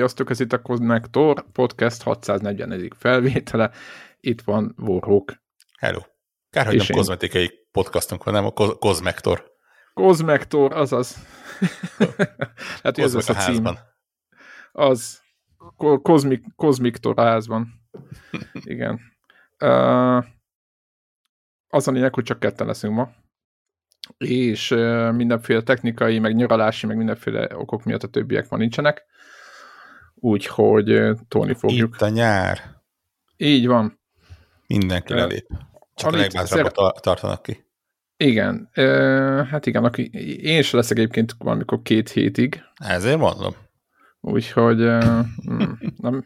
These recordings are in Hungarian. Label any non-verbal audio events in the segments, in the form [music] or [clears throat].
Sziasztok, ez itt a Connector Podcast 640. felvétele. Itt van Warhawk. Hello. Kár, hogy nem én... kozmetikai podcastunk van, nem a Kozmektor. Kozmektor, azaz. [laughs] hát ez az a cím. Házban. Az. Kozmik, Kozmiktor a házban. [laughs] Igen. Uh, az a lényeg, hogy csak ketten leszünk ma és mindenféle technikai, meg nyaralási, meg mindenféle okok miatt a többiek ma nincsenek úgyhogy tolni fogjuk. Itt a nyár. Így van. Mindenki lelép. Csak a legbátrabbat szer... tartanak ki. Igen. E, hát igen, aki, én is leszek egyébként valamikor két hétig. Ezért mondom. Úgyhogy e, nem,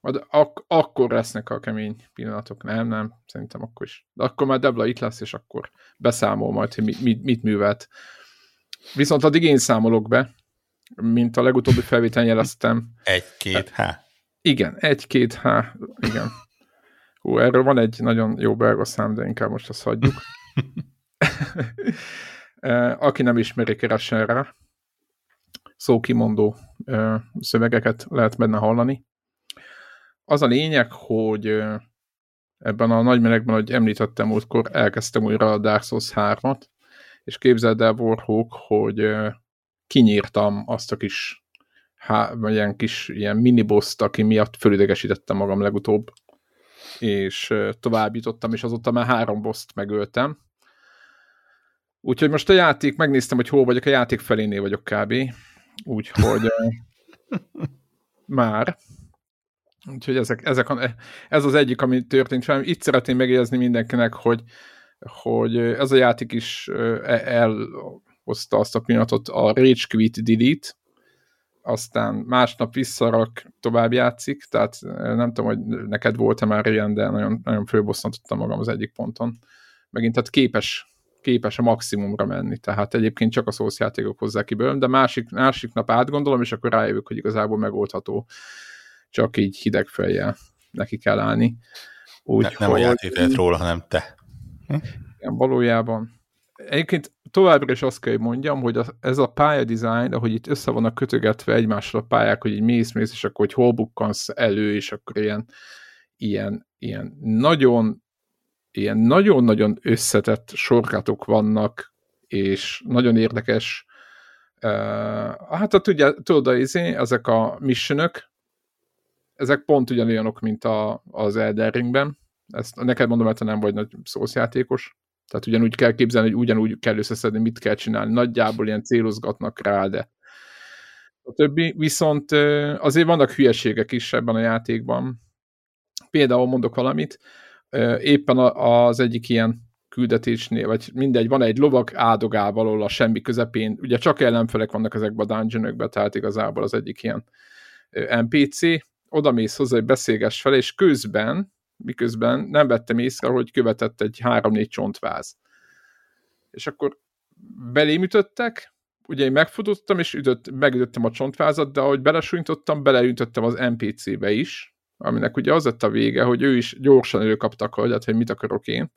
majd ak- akkor lesznek a kemény pillanatok. Nem, nem, szerintem akkor is. De akkor már Debla itt lesz, és akkor beszámol majd, hogy mit, mit, mit művelt. Viszont addig én számolok be, mint a legutóbbi felvételen jeleztem. Egy-két H. Igen, egy-két H, igen. Hú, erről van egy nagyon jó belga szám, de inkább most azt hagyjuk. [laughs] Eh, aki nem ismeri, keressen rá. Szókimondó eh, szövegeket lehet benne hallani. Az a lényeg, hogy eh, ebben a nagy melegben, ahogy említettem múltkor, elkezdtem újra a Dark Souls 3-at, és képzeld el, Warhawk, hogy kinyírtam azt a kis há, ilyen kis ilyen miniboszt, aki miatt fölidegesítettem magam legutóbb, és továbbítottam, és azóta már három boszt megöltem. Úgyhogy most a játék, megnéztem, hogy hol vagyok, a játék felénél vagyok kb. Úgyhogy [laughs] már. Úgyhogy ezek, ezek a, ez az egyik, ami történt velem. Itt szeretném megjegyezni mindenkinek, hogy, hogy ez a játék is e, el, hozta azt a pillanatot a Rage Quit Delete, aztán másnap visszarak, tovább játszik, tehát nem tudom, hogy neked volt-e már ilyen, de nagyon, nagyon fölbosszantottam magam az egyik ponton. Megint tehát képes, képes a maximumra menni, tehát egyébként csak a szószjátékok hozzá ki de másik, másik nap átgondolom, és akkor rájövök, hogy igazából megoldható, csak így hideg fejjel neki kell állni. Úgy, ne, nem hogy... a játék róla, hanem te. Hm? Igen, valójában Egyébként továbbra is azt kell, hogy mondjam, hogy ez a pályadizájn, ahogy itt össze vannak kötögetve egymásra a pályák, hogy így mész-mész, és akkor hogy hol bukkansz elő, és akkor ilyen, ilyen, ilyen nagyon ilyen nagyon-nagyon összetett sorkátok vannak, és nagyon érdekes uh, hát a, tudja, tudod, izé, ezek a missionök, ezek pont ugyanolyanok, mint a, az Elden Ringben. Ezt neked mondom, mert te nem vagy nagy szószjátékos. Tehát ugyanúgy kell képzelni, hogy ugyanúgy kell összeszedni, mit kell csinálni. Nagyjából ilyen célozgatnak rá, de a többi. Viszont azért vannak hülyeségek is ebben a játékban. Például mondok valamit, éppen az egyik ilyen küldetésnél, vagy mindegy, van egy lovak áldogál valahol a semmi közepén, ugye csak ellenfelek vannak ezekben a dungeonökben, tehát igazából az egyik ilyen NPC, oda mész hozzá, hogy beszélgess fel, és közben miközben nem vettem észre, hogy követett egy három-négy csontváz. És akkor belém ütöttek, ugye én megfutottam, és ütött, megütöttem a csontvázat, de ahogy belesújtottam, beleütöttem az NPC-be is, aminek ugye az lett a vége, hogy ő is gyorsan előkapta a kardját, hogy mit akarok én.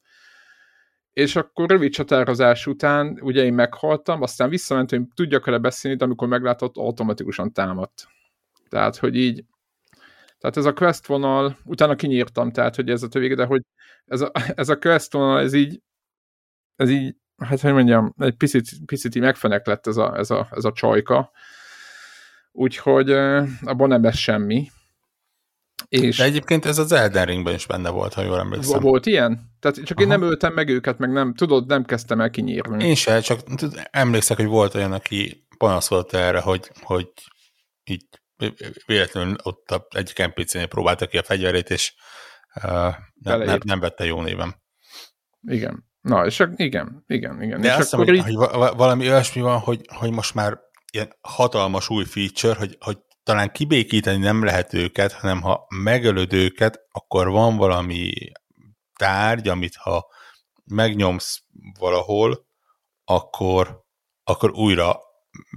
És akkor rövid csatározás után ugye én meghaltam, aztán visszamentem, hogy tudjak vele beszélni, de amikor meglátott, automatikusan támadt. Tehát, hogy így tehát ez a quest vonal, utána kinyírtam, tehát hogy ez a vége, de hogy ez a, [laughs] ez a quest vonal, ez így, ez így, hát hogy mondjam, egy picit, picit így megfenek lett ez a, ez a, ez a csajka. Úgyhogy abban nem lesz semmi. És De egyébként ez az Elden Ringben is benne volt, ha jól emlékszem. Volt ilyen? Tehát csak Aha. én nem öltem meg őket, meg nem, tudod, nem kezdtem el kinyírni. Én se, csak emlékszek, hogy volt olyan, aki panaszolt erre, hogy, hogy így véletlenül ott egyik NPC-nél próbálta ki a fegyverét, és uh, nem, nem, nem vette jó névem. Igen. Na, és igen, igen, igen. De és azt hiszem, így... hogy, hogy valami olyasmi van, hogy, hogy most már ilyen hatalmas új feature, hogy, hogy talán kibékíteni nem lehet őket, hanem ha megölöd őket, akkor van valami tárgy, amit ha megnyomsz valahol, akkor, akkor újra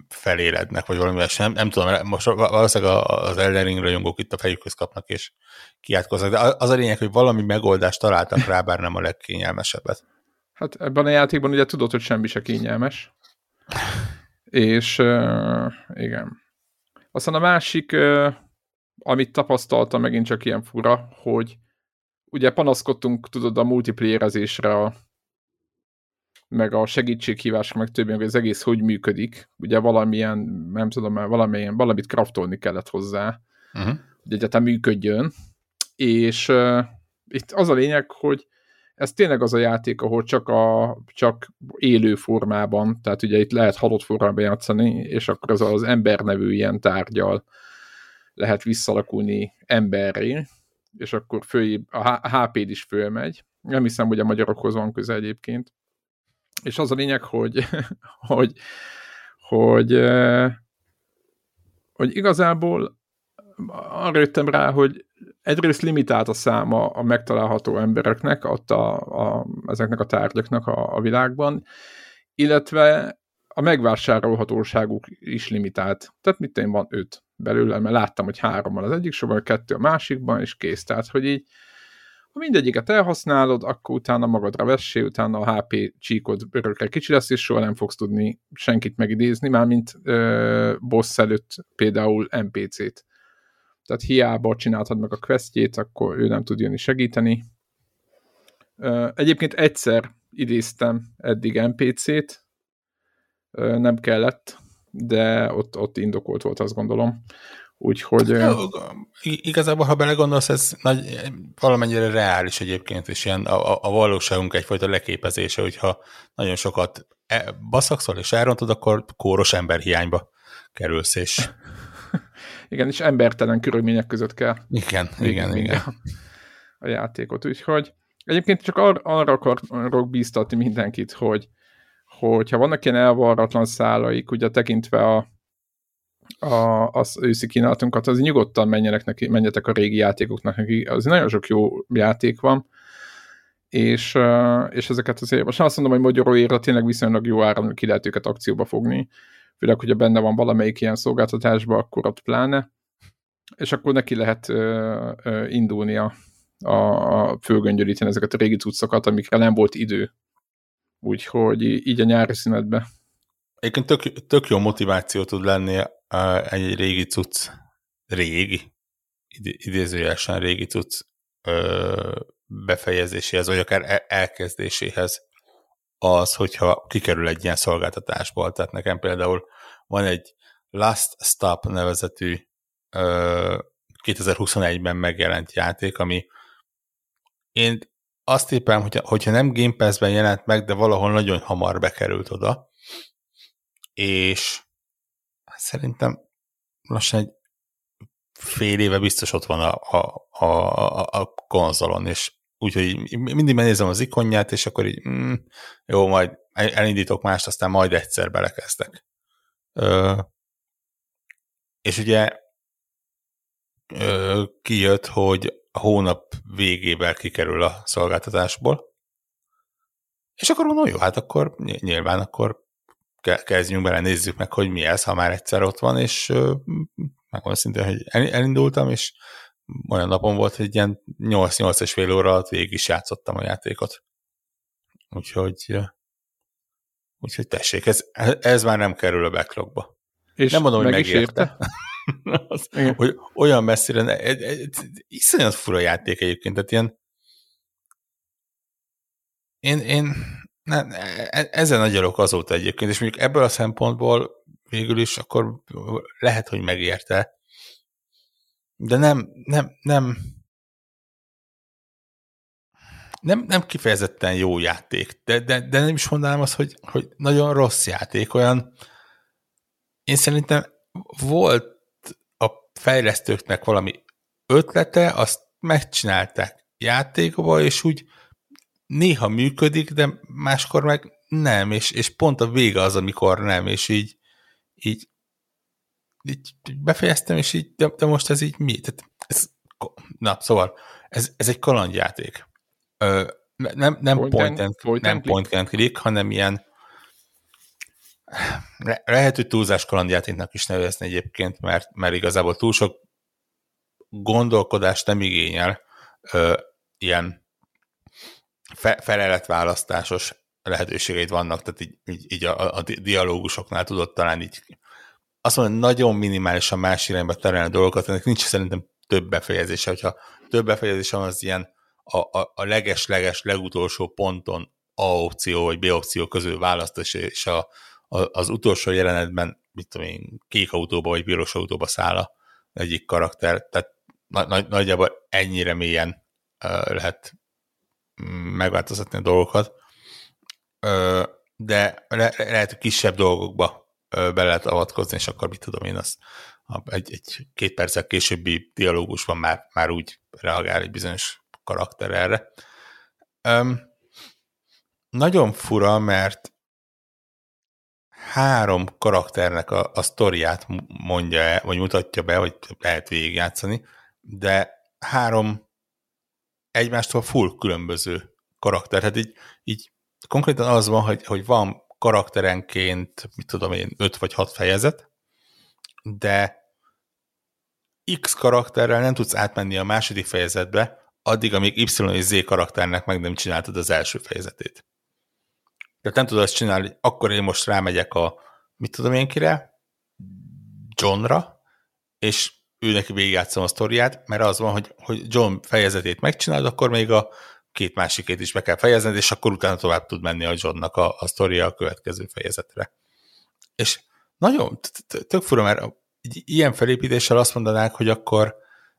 felélednek, vagy valami sem. Nem tudom, most valószínűleg az Elden rajongók itt a fejükhöz kapnak, és kiátkoznak, de az a lényeg, hogy valami megoldást találtak rá, bár nem a legkényelmesebbet. Hát ebben a játékban ugye tudod, hogy semmi se kényelmes. És uh, igen. Aztán a másik, amit tapasztaltam, megint csak ilyen fura, hogy ugye panaszkodtunk, tudod, a multiplayerezésre, a, meg a segítséghívásra, meg többi, hogy az egész hogy működik. Ugye valamilyen, nem tudom, valamilyen, valamit kraftolni kellett hozzá, uh-huh. hogy egyetem működjön. És uh, itt az a lényeg, hogy ez tényleg az a játék, ahol csak, a, csak élő formában, tehát ugye itt lehet halott formában játszani, és akkor az az ember nevű ilyen tárgyal lehet visszalakulni emberré, és akkor föl, a HP-d is fölmegy. Nem hiszem, hogy a magyarokhoz van köze egyébként. És az a lényeg, hogy, [laughs] hogy, hogy, hogy igazából arra jöttem rá, hogy egyrészt limitált a száma a megtalálható embereknek, ott a, a, ezeknek a tárgyaknak a, a világban, illetve a megvásárolhatóságuk is limitált. Tehát mit én van öt belőle, mert láttam, hogy három van az egyik sorban, kettő a másikban, és kész. Tehát, hogy így, ha mindegyiket elhasználod, akkor utána magadra vessé, utána a HP csíkod örökre kicsi lesz, és soha nem fogsz tudni senkit megidézni, mármint ö, boss előtt például NPC-t. Tehát hiába csináltad meg a questjét, akkor ő nem tud jönni segíteni. Ö, egyébként egyszer idéztem eddig NPC-t, ö, nem kellett, de ott, ott indokolt volt, azt gondolom. Úgyhogy... Jó, igazából, ha belegondolsz, ez nagy, valamennyire reális egyébként, és ilyen a, a valóságunk egyfajta leképezése, hogyha nagyon sokat e, baszakszol és elrontod, akkor kóros emberhiányba kerülsz, és... [laughs] igen, és embertelen körülmények között kell. Igen, igen, igen. A játékot, úgyhogy egyébként csak ar- arra akarok bíztatni mindenkit, hogy hogyha vannak ilyen elvarratlan szálaik, ugye tekintve a, a, az őszi kínálatunkat, az nyugodtan menjenek neki, menjetek a régi játékoknak neki, az nagyon sok jó játék van, és, és ezeket azért, most azt mondom, hogy magyaróért tényleg viszonylag jó áron ki lehet őket akcióba fogni, főleg, hogyha benne van valamelyik ilyen szolgáltatásba, akkor ott pláne, és akkor neki lehet uh, uh, indulni a, a fölgöngyölíteni ezeket a régi cuccokat, amikre nem volt idő. Úgyhogy így a nyári szünetben. Egyébként tök, tök jó motiváció tud lenni egy régi cucc, régi, idézőjelesen régi cucc befejezéséhez, vagy akár elkezdéséhez az, hogyha kikerül egy ilyen szolgáltatásból. Tehát nekem például van egy Last Stop nevezetű 2021-ben megjelent játék, ami én azt éppen, hogyha, hogyha nem Game Pass-ben jelent meg, de valahol nagyon hamar bekerült oda, és szerintem lassan egy fél éve biztos ott van a, a, a, a konzolon, és úgyhogy mindig megnézem az ikonját, és akkor így, mm, jó, majd elindítok mást, aztán majd egyszer belekezdek. Ö, és ugye ö, kijött, hogy a hónap végével kikerül a szolgáltatásból, és akkor mondom, jó, hát akkor nyilván akkor kezdjünk bele, nézzük meg, hogy mi ez, ha már egyszer ott van, és megmondom szintén, hogy elindultam, és olyan napon volt, hogy ilyen 8-8 és fél óra alatt végig is játszottam a játékot. Úgyhogy úgyhogy tessék, ez, ez már nem kerül a backlogba. És nem mondom, hogy megérte. [laughs] az, hogy olyan messzire, ne, egy, egy, iszonyat fura játék egyébként, tehát ilyen én, én ne, e, ezen nagyalok azóta egyébként, és mondjuk ebből a szempontból végül is akkor lehet, hogy megérte, de nem, nem, nem, nem, nem kifejezetten jó játék, de, de, de nem is mondanám azt, hogy, hogy nagyon rossz játék, olyan én szerintem volt fejlesztőknek valami ötlete, azt megcsinálták játékba, és úgy néha működik, de máskor meg nem, és, és pont a vége az, amikor nem, és így, így, így befejeztem, és így, de, de most ez így mi? Tehát ez, na, szóval, ez, ez egy kalandjáték. Ö, nem, nem point, point, and, point, nem and point and click, hanem ilyen lehet, hogy túlzás kalandjátéknak is nevezni egyébként, mert, mert igazából túl sok gondolkodást nem igényel ö, ilyen fe, feleletválasztásos lehetőségeid vannak, tehát így, így, így a, a dialógusoknál tudod talán így azt mondom, nagyon minimálisan más irányba terelni a dolgokat, ennek nincs szerintem több befejezése. Hogyha több befejezése van, az ilyen a, a, a leges-leges legutolsó ponton A opció vagy B opció közül választás, és a, a, az utolsó jelenetben, mit tudom én, kék autóba vagy piros autóba száll egyik karakter, tehát nagy, nagyjából ennyire mélyen uh, lehet megváltoztatni a dolgokat, de le, lehet, hogy kisebb dolgokba be lehet avatkozni, és akkor mit tudom én, az egy, egy két perccel későbbi dialógusban már, már úgy reagál egy bizonyos karakter erre. Um, nagyon fura, mert három karakternek a, a sztoriát mondja vagy mutatja be, vagy lehet végigjátszani, de három egymástól full különböző karakter. Hát így, így konkrétan az van, hogy, hogy van karakterenként, mit tudom én, öt vagy hat fejezet, de X karakterrel nem tudsz átmenni a második fejezetbe, addig, amíg Y és Z karakternek meg nem csináltad az első fejezetét. Tehát nem tudod azt csinálni, hogy akkor én most rámegyek a, mit tudom én kire, Johnra, és ő neki végigjátszom a sztoriát, mert az van, hogy, hogy John fejezetét megcsinálod, akkor még a két másikét is be kell fejezned, és akkor utána tovább tud menni a Johnnak a, a sztoria a következő fejezetre. És nagyon tök fura, mert ilyen felépítéssel azt mondanák, hogy akkor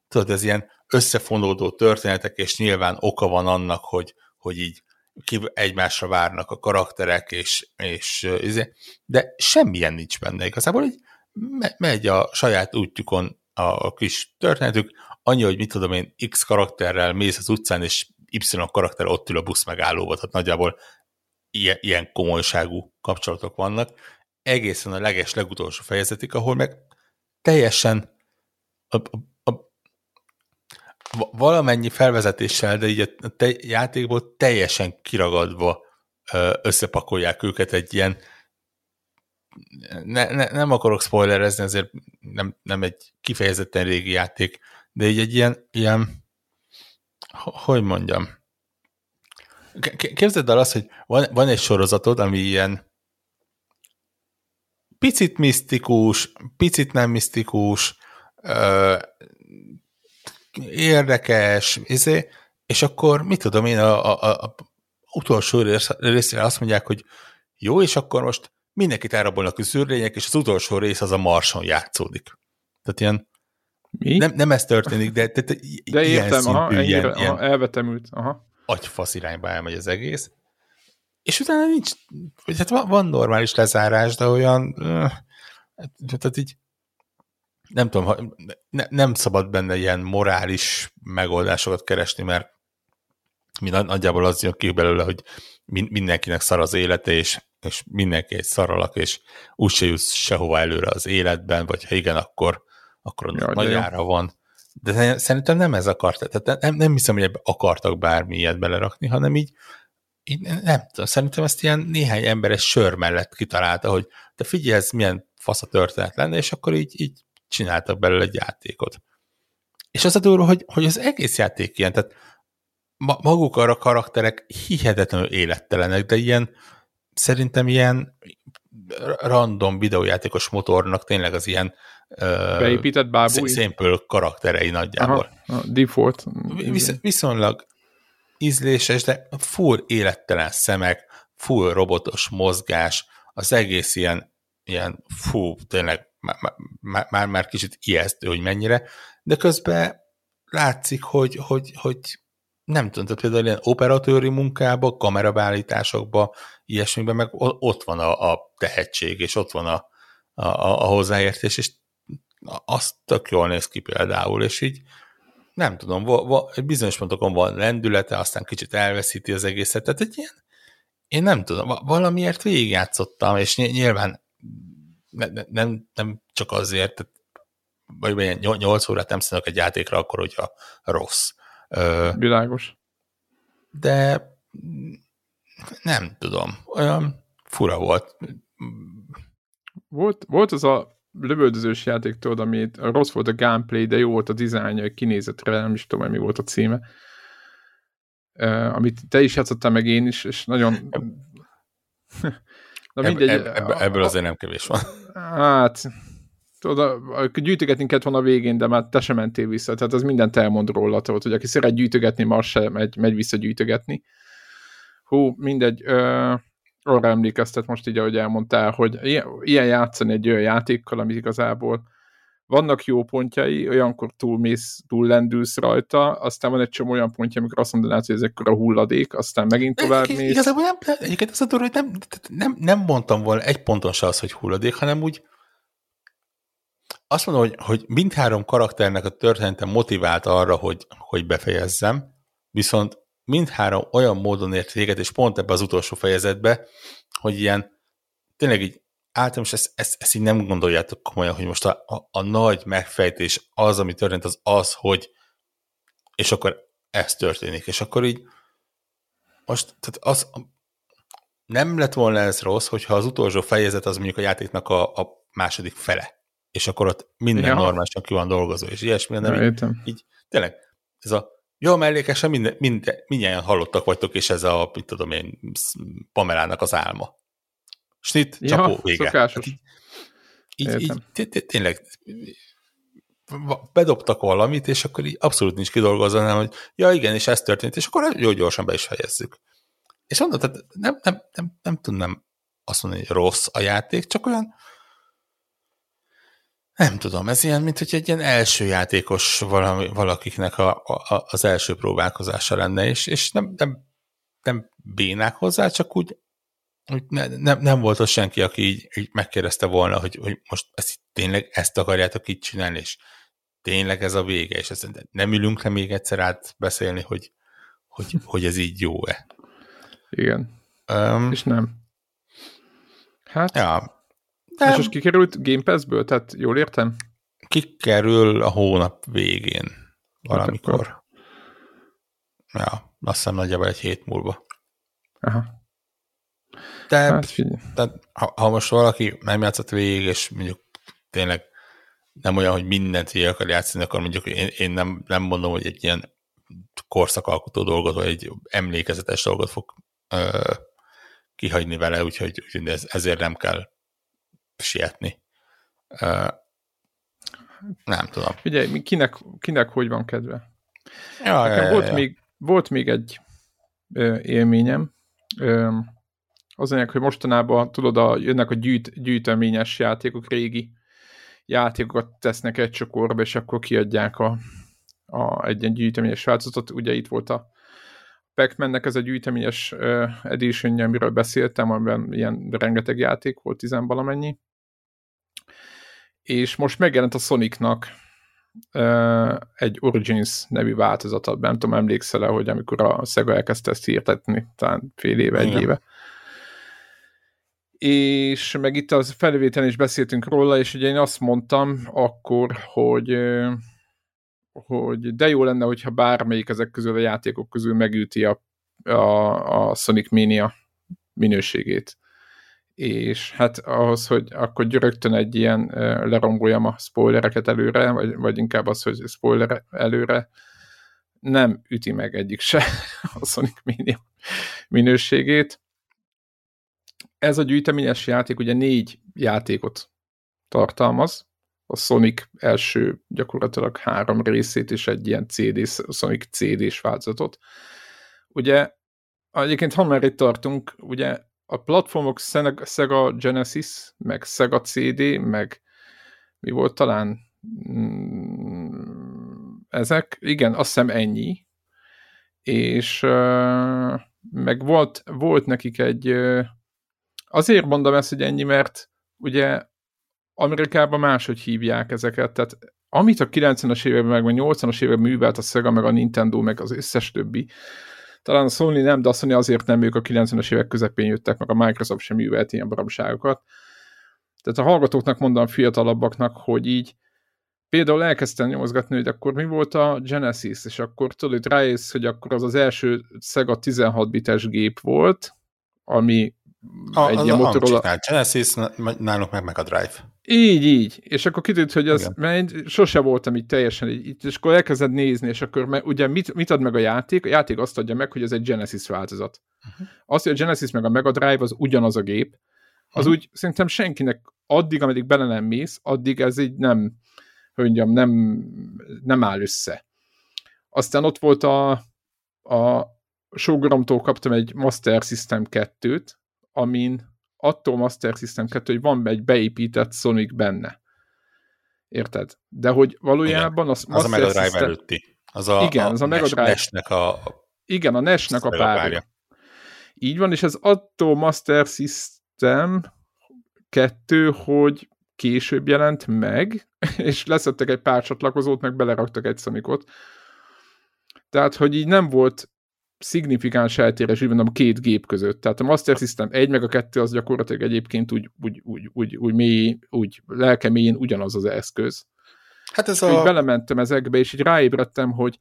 tudod, ez ilyen összefonódó történetek, és nyilván oka van annak, hogy, hogy így egymásra várnak a karakterek, és, és izé, de semmilyen nincs benne. Igazából így megy a saját útjukon a, kis történetük, annyi, hogy mit tudom én, X karakterrel mész az utcán, és Y karakter ott ül a busz megállóba, tehát nagyjából ilyen, ilyen komolyságú kapcsolatok vannak, egészen a leges legutolsó fejezetig, ahol meg teljesen a, a, a, valamennyi felvezetéssel, de így a te, játékból teljesen kiragadva összepakolják őket egy ilyen ne, ne, nem akarok spoilerezni, azért nem, nem egy kifejezetten régi játék, de így egy ilyen, ilyen hogy mondjam, képzeld el azt, hogy van, van egy sorozatod, ami ilyen picit misztikus, picit nem misztikus, ö, érdekes, izé, és akkor mit tudom én, a, a, a, utolsó részére azt mondják, hogy jó, és akkor most mindenkit elrabolnak a szűrlények, és az utolsó rész az a Marson játszódik. Tehát ilyen Mi? Nem, nem ez történik, de, de, de, de ilyen értem, szintű, aha, ilyen, ilyen aha, elvetemült, aha. agyfasz irányba elmegy az egész. És utána nincs, vagy hát van, van normális lezárás, de olyan, tehát így nem tudom, ne, nem szabad benne ilyen morális megoldásokat keresni, mert mi nagyjából az jön ki belőle, hogy mindenkinek szar az élete, és, és mindenki egy szaralak, és úgyse jutsz sehova előre az életben, vagy ha igen, akkor, akkor ja, nagy ára van. De szerintem nem ez akart, tehát nem, nem hiszem, hogy ebbe akartak bármi ilyet belerakni, hanem így, így nem tudom, szerintem ezt ilyen néhány emberes sör mellett kitalálta, hogy te figyelj, ez milyen fasz a történet lenne, és akkor így, így csináltak belőle egy játékot. És az a durva, hogy, hogy az egész játék ilyen, tehát maguk arra karakterek hihetetlenül élettelenek, de ilyen szerintem ilyen random videójátékos motornak tényleg az ilyen beépített bábúj? Szénpől karakterei nagyjából. Aha, default. Visz, viszonylag ízléses, de full élettelen szemek, full robotos mozgás, az egész ilyen, ilyen fú, tényleg már, már, már kicsit ijesztő, hogy mennyire, de közben látszik, hogy, hogy, hogy nem tudom, tehát például ilyen operatőri munkába, kamerabeállításokba, ilyesmiben meg ott van a, a tehetség, és ott van a, a, a hozzáértés, és az tök jól néz ki például, és így nem tudom, va, va, bizonyos pontokon van lendülete, aztán kicsit elveszíti az egészet, tehát egy ilyen, én nem tudom, valamiért végigjátszottam, és nyilván ne, ne, nem, nem csak azért, tehát, vagy 8 órát nem szánok egy játékra akkor, hogyha rossz. Világos. De nem tudom, olyan fura volt. Volt, volt az a lövöldözős játék, tudod, ami rossz volt a gameplay, de jó volt a dizájnja, kinézetre, nem is tudom, mi volt a címe. Uh, amit te is játszottál, meg én is, és nagyon... [laughs] Na mindegy. Ebb, ebb, ebből azért nem kevés van. Hát, tudod, gyűjtögetni kellett volna a végén, de már te sem mentél vissza, tehát az mindent elmond róla, tudod, hogy aki szeret gyűjtögetni, már sem megy, megy vissza gyűjtögetni. Hú, mindegy, ö, arra emlékeztet most így, ahogy elmondtál, hogy ilyen játszani egy olyan játékkal, amit igazából vannak jó pontjai, olyankor túlmész, túl lendülsz rajta, aztán van egy csomó olyan pontja, amikor azt mondanád, hogy ez a hulladék, aztán megint tovább mész. Igazából nem, egyébként az a durva, hogy nem, nem, nem mondtam volna egy ponton se az, hogy hulladék, hanem úgy azt mondom, hogy, hogy mindhárom karakternek a története motivált arra, hogy, hogy befejezzem, viszont mindhárom olyan módon ért véget, és pont ebbe az utolsó fejezetbe, hogy ilyen tényleg így általában ezt, ezt, ezt így nem gondoljátok komolyan, hogy most a, a, a nagy megfejtés az, ami történt, az az, hogy és akkor ez történik, és akkor így most, tehát az nem lett volna ez rossz, hogyha az utolsó fejezet az mondjuk a játéknak a, a második fele, és akkor ott minden ja. normálisan ki van dolgozó, és ilyesmi, nem így, így, tényleg, ez a jó mellékesen minden, minden, mindjárt hallottak vagytok, és ez a, mit tudom én, Pamelának az álma. Snit, ja, csapó, vége. Szokásos. Hát így, így, tényleg bedobtak valamit, és akkor így abszolút nincs kidolgozva, hanem, hogy ja igen, és ez történt, és akkor jó gyorsan be is fejezzük. És mondod, tehát nem, nem, nem, nem tudnám azt mondani, hogy rossz a játék, csak olyan nem tudom, ez ilyen, mint hogy egy ilyen első játékos valami, valakiknek a, a, az első próbálkozása lenne, és, és nem, nem, nem bénák hozzá, csak úgy ne, nem, nem volt ott senki, aki így, így megkérdezte volna, hogy, hogy most ezt tényleg ezt akarjátok így csinálni, és tényleg ez a vége, és ezt nem ülünk le még egyszer át beszélni, hogy, hogy, hogy ez így jó-e. Igen. Um, és nem. Hát, ja, nem. És most kikerült Game Pass-ből? Tehát jól értem? Kikerül a hónap végén valamikor. Ja, azt hiszem nagyjából egy hét múlva. Aha. De, hát, tehát, ha, ha most valaki nem játszott végig, és mondjuk tényleg nem olyan, hogy mindent végig akar játszani, akkor mondjuk én, én nem, nem mondom, hogy egy ilyen korszakalkotó dolgot, vagy egy emlékezetes dolgot fog ö, kihagyni vele, úgyhogy, úgyhogy ez, ezért nem kell sietni. Nem tudom. Ugye, kinek, kinek hogy van kedve? Ja, Nekem ja, volt, ja, Még, volt még egy ö, élményem. Ö, az anyag, hogy mostanában, tudod, a, jönnek a gyűjt, gyűjteményes játékok, régi játékokat tesznek egy csokorba, és akkor kiadják a, a, egy ilyen gyűjteményes változatot. Ugye itt volt a Pac-Man-nek ez a gyűjteményes uh, edition amiről beszéltem, amiben ilyen rengeteg játék volt, tizenvalamennyi és most megjelent a Sonicnak uh, egy Origins nevű változata. Nem tudom, emlékszel-e, hogy amikor a Sega elkezdte ezt hirdetni, talán fél éve, egy Igen. éve. És meg itt az felvételen is beszéltünk róla, és ugye én azt mondtam akkor, hogy hogy de jó lenne, hogyha bármelyik ezek közül a játékok közül megüti a, a, a Sonic Mania minőségét és hát ahhoz, hogy akkor rögtön egy ilyen leromboljam a spoilereket előre, vagy, vagy inkább az, hogy spoiler előre, nem üti meg egyik se [laughs] a Sonic Mania minőségét. Ez a gyűjteményes játék ugye négy játékot tartalmaz, a Sonic első gyakorlatilag három részét és egy ilyen CD, Sonic CD-s változatot. Ugye, egyébként ha már itt tartunk, ugye a platformok Sega Genesis, meg Sega CD, meg mi volt talán? Mm, ezek, igen, azt hiszem ennyi, és meg volt, volt nekik egy, azért mondom ezt, hogy ennyi, mert ugye Amerikában máshogy hívják ezeket, tehát amit a 90-es években, meg a 80-as években művelt a Sega, meg a Nintendo, meg az összes többi, talán a Sony nem, de a Sony azért nem, ők a 90-es évek közepén jöttek, meg a Microsoft sem művelt ilyen baromságokat. Tehát a hallgatóknak mondom fiatalabbaknak, hogy így például elkezdtem nyomozgatni, hogy akkor mi volt a Genesis, és akkor tudod, rájössz, hogy akkor az az első Sega 16 bites gép volt, ami a, egy ilyen a Motorola... Genesis, nálunk meg meg a Drive. Így, így. És akkor kiderült, hogy az, mert én sose voltam így teljesen így, és akkor elkezded nézni, és akkor me, ugye mit, mit ad meg a játék? A játék azt adja meg, hogy ez egy Genesis változat. Uh-huh. Azt, hogy a Genesis meg a Mega Drive az ugyanaz a gép, az uh-huh. úgy szerintem senkinek addig, ameddig bele nem mész, addig ez így nem, hogy mondjam, nem, nem áll össze. Aztán ott volt a, a Showgromtól kaptam egy Master System 2-t, amin attól Master System 2, hogy van egy beépített Sonic benne. Érted? De hogy valójában igen. az, az a Mega Drive előtti. Az a, igen, a, az a Mega Drive. NES-nek a, igen, a NES-nek a párja. Így van, és ez attól Master System 2, hogy később jelent meg, [laughs] és leszettek egy pár csatlakozót, meg beleraktak egy Sonicot. Tehát, hogy így nem volt szignifikáns eltérés úgy a két gép között. Tehát a Master System 1 meg a 2 az gyakorlatilag egyébként úgy, úgy, úgy, úgy, úgy, mély, úgy lelkemélyén ugyanaz az eszköz. Hát ez a... Így belementem ezekbe, és így ráébredtem, hogy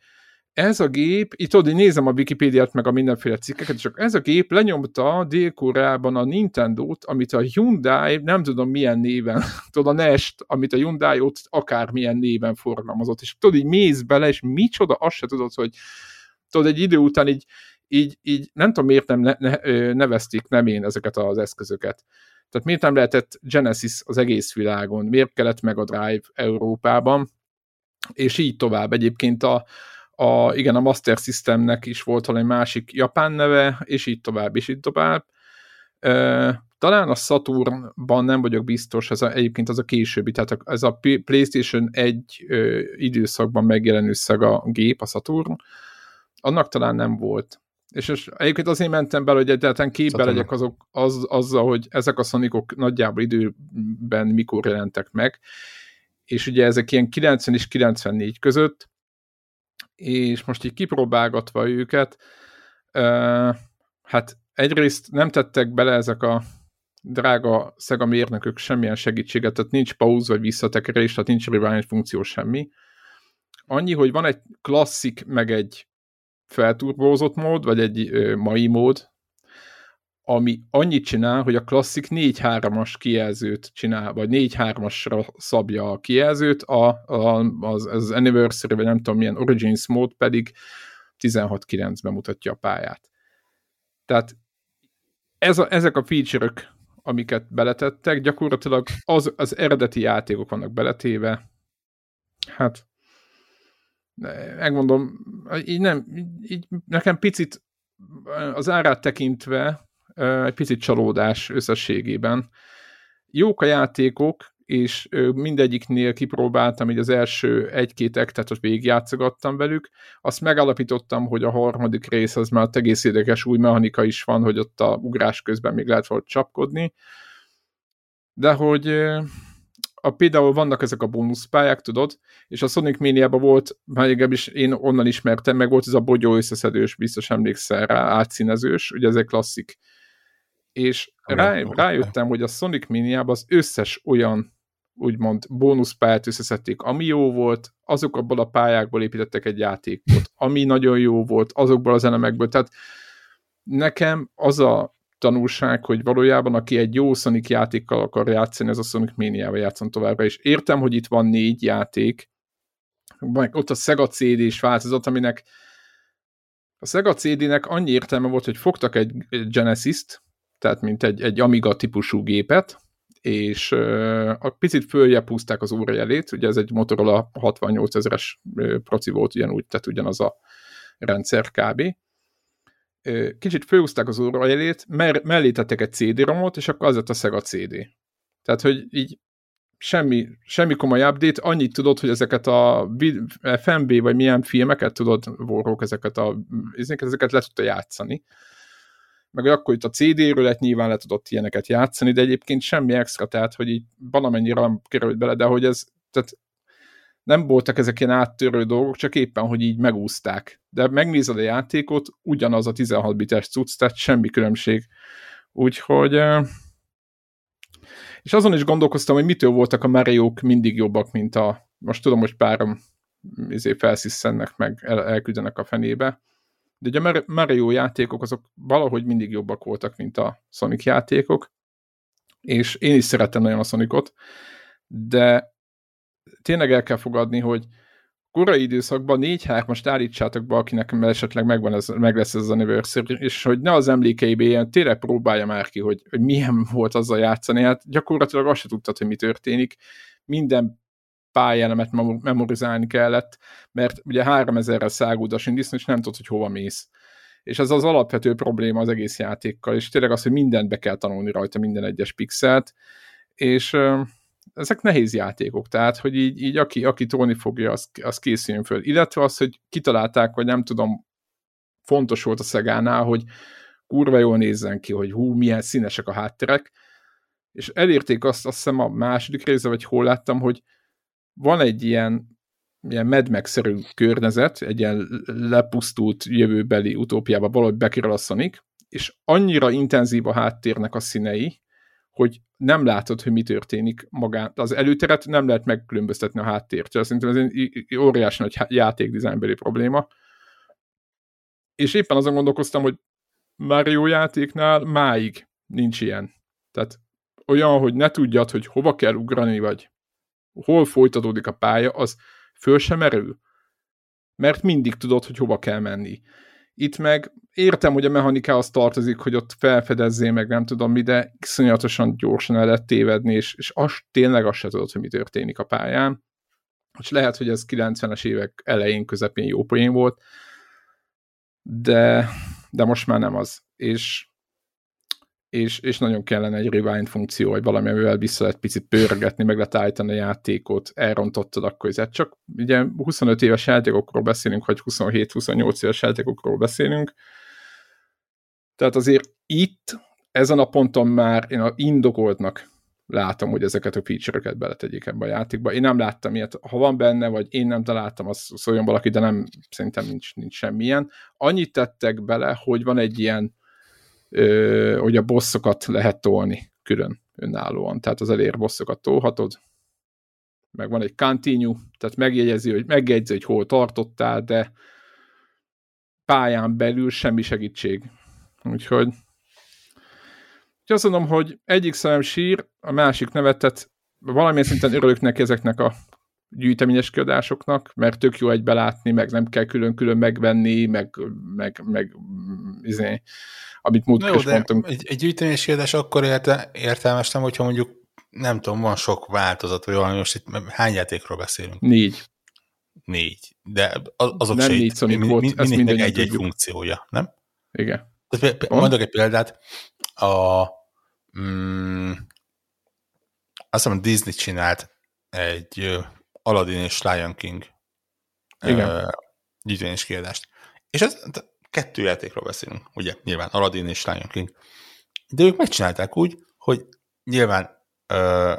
ez a gép, itt tudod, nézem a Wikipédiát, meg a mindenféle cikkeket, csak ez a gép lenyomta Dél-Koreában a Nintendo-t, amit a Hyundai, nem tudom milyen néven, [laughs] tudod, a Nest, amit a Hyundai ott akármilyen néven forgalmazott, és tudod, így mész bele, és micsoda, azt se tudod, hogy tudod, egy idő után így, így, így nem tudom, miért nem ne, ne, nevezték nem én ezeket az eszközöket. Tehát miért nem lehetett Genesis az egész világon, miért kellett meg a Drive Európában, és így tovább. Egyébként a, a, igen, a Master Systemnek is volt valami másik japán neve, és így tovább, és így tovább. E, talán a Saturnban nem vagyok biztos, ez a, egyébként az a későbbi, tehát ez a PlayStation 1 ö, időszakban megjelenő a gép, a Saturn, annak talán nem volt. És, és egyébként azért mentem bele, hogy egyáltalán képbe Saturn. legyek azok, az, azzal, hogy ezek a szonikok nagyjából időben mikor jelentek meg, és ugye ezek ilyen 90 és 94 között, és most így kipróbálgatva őket, uh, hát egyrészt nem tettek bele ezek a drága Sega mérnökök semmilyen segítséget, tehát nincs pauz vagy visszatekerés, tehát nincs rewind funkció semmi. Annyi, hogy van egy klasszik, meg egy felturbózott mód, vagy egy ö, mai mód, ami annyit csinál, hogy a klasszik 4-3-as kijelzőt csinál, vagy 4-3-asra szabja a kijelzőt, a, a, az, az Anniversary, vagy nem tudom milyen Origins mód pedig 16-9-ben mutatja a pályát. Tehát ez a, ezek a feature-ök, amiket beletettek, gyakorlatilag az, az eredeti játékok vannak beletéve, hát megmondom, így nem, így nekem picit az árát tekintve egy picit csalódás összességében. Jók a játékok, és mindegyiknél kipróbáltam, hogy az első egy-két ektet ott végigjátszogattam velük. Azt megállapítottam, hogy a harmadik rész az már egész érdekes új mechanika is van, hogy ott a ugrás közben még lehet volt csapkodni. De hogy a, például vannak ezek a bónuszpályák, tudod, és a Sonic Mania-ban volt, legalábbis én onnan ismertem, meg volt ez a bogyó összeszedős, biztos emlékszel rá, átszínezős, ugye ez egy klasszik. És rá, rájöttem, hogy a Sonic Miniában az összes olyan úgymond bónuszpályát összeszedték, ami jó volt, azok abból a pályákból építettek egy játékot, ami nagyon jó volt, azokból az elemekből, tehát nekem az a tanulság, hogy valójában aki egy jó Sonic játékkal akar játszani, az a Sonic Mania-val játszon továbbra, és értem, hogy itt van négy játék, ott a Sega CD-s változat, aminek a Sega CD-nek annyi értelme volt, hogy fogtak egy Genesis-t, tehát mint egy, egy Amiga típusú gépet, és a picit följebb húzták az órajelét, ugye ez egy Motorola 68 ezeres proci volt ugyanúgy, tehát ugyanaz a rendszer kb. Kicsit fölhúzták az órajelét, mer- mellé tettek egy CD-romot, és akkor az lett a Sega CD. Tehát, hogy így semmi, semmi komoly update, annyit tudod, hogy ezeket a FMB vagy milyen filmeket tudod, vorrók ezeket a ezeket le tudta játszani meg akkor itt a CD-ről nyilván le tudott ilyeneket játszani, de egyébként semmi extra, tehát hogy így valamennyire került bele, de hogy ez, tehát nem voltak ezek ilyen áttörő dolgok, csak éppen, hogy így megúzták. De megnézed a játékot, ugyanaz a 16 bites cucc, tehát semmi különbség. Úgyhogy és azon is gondolkoztam, hogy mitől voltak a mario mindig jobbak, mint a most tudom, hogy párom izé felszisszennek meg, el, elküldenek a fenébe, de ugye a Mario játékok azok valahogy mindig jobbak voltak, mint a Sonic játékok, és én is szerettem nagyon a Sonicot, de tényleg el kell fogadni, hogy korai időszakban 4-3-ast állítsátok be, akinek esetleg megvan ez, meg lesz ez az anniversary, és hogy ne az emlékeibe ilyen, tényleg próbálja már ki, hogy, hogy milyen volt azzal játszani. Hát gyakorlatilag azt se tudtad, hogy mi történik. Minden pályánemet memorizálni kellett, mert ugye 3000-rel száguld a és nem tudod, hogy hova mész. És ez az alapvető probléma az egész játékkal, és tényleg az, hogy mindent be kell tanulni rajta, minden egyes pixelt, és ezek nehéz játékok, tehát, hogy így, így aki, aki tolni fogja, az, az készüljön föl. Illetve az, hogy kitalálták, hogy nem tudom, fontos volt a Szegánál, hogy kurva jól nézzen ki, hogy hú, milyen színesek a hátterek, és elérték azt, azt hiszem a második része, vagy hol láttam, hogy van egy ilyen, ilyen Mad Max-szerű környezet, egy ilyen lepusztult jövőbeli utópiába valahogy bekerül a Sonic, és annyira intenzív a háttérnek a színei, hogy nem látod, hogy mi történik magán. Az előteret nem lehet megkülönböztetni a háttértől. Szerintem ez egy óriási nagy játékdizájnbeli probléma. És éppen azon gondolkoztam, hogy Mario játéknál máig nincs ilyen. Tehát olyan, hogy ne tudjad, hogy hova kell ugrani, vagy hol folytatódik a pálya, az föl sem merül. Mert mindig tudod, hogy hova kell menni. Itt meg értem, hogy a mechanikához tartozik, hogy ott felfedezzél meg nem tudom mi, de iszonyatosan gyorsan el lehet tévedni, és, és azt, tényleg azt se tudod, hogy mi történik a pályán. És lehet, hogy ez 90-es évek elején, közepén jó poén volt, de, de most már nem az. És és, és nagyon kellene egy rewind funkció, vagy valami, amivel vissza lehet picit pörgetni, meg lehet állítani a játékot, elrontottad, akkor ez csak ugye 25 éves játékokról beszélünk, vagy 27-28 éves játékokról beszélünk, tehát azért itt, ezen a ponton már én a indokoltnak látom, hogy ezeket a feature-öket beletegyék ebbe a játékba. Én nem láttam ilyet. Ha van benne, vagy én nem találtam, az szóljon valaki, de nem, szerintem nincs, nincs semmilyen. Annyit tettek bele, hogy van egy ilyen hogy a bosszokat lehet tolni külön önállóan. Tehát az elér bosszokat tolhatod, meg van egy continue, tehát megjegyezi, hogy megjegyzi, hogy hol tartottál, de pályán belül semmi segítség. Úgyhogy Úgyhogy azt mondom, hogy egyik szemem sír, a másik nevetet, valamilyen szinten örülök neki ezeknek a gyűjteményes kiadásoknak, mert tök jó egybe látni, meg nem kell külön-külön megvenni, meg, meg, meg izé, amit múltkor is mondtunk. Egy, egy gyűjteményes kiadás akkor érte, értelmestem, hogyha mondjuk nem tudom, van sok változat, vagy valami, most itt hány játékról beszélünk? Négy. Négy. De azok nem se négy Sonic mi, volt, mi, mindig egy-egy funkciója, nem? Igen. Mondok egy példát. A, mm, azt hiszem, Disney csinált egy Aladdin és Lion King Igen. gyűjtőnyés kiadást. És ez kettő játékról beszélünk, ugye, nyilván Aladdin és Lion King. De ők megcsinálták úgy, hogy nyilván ö,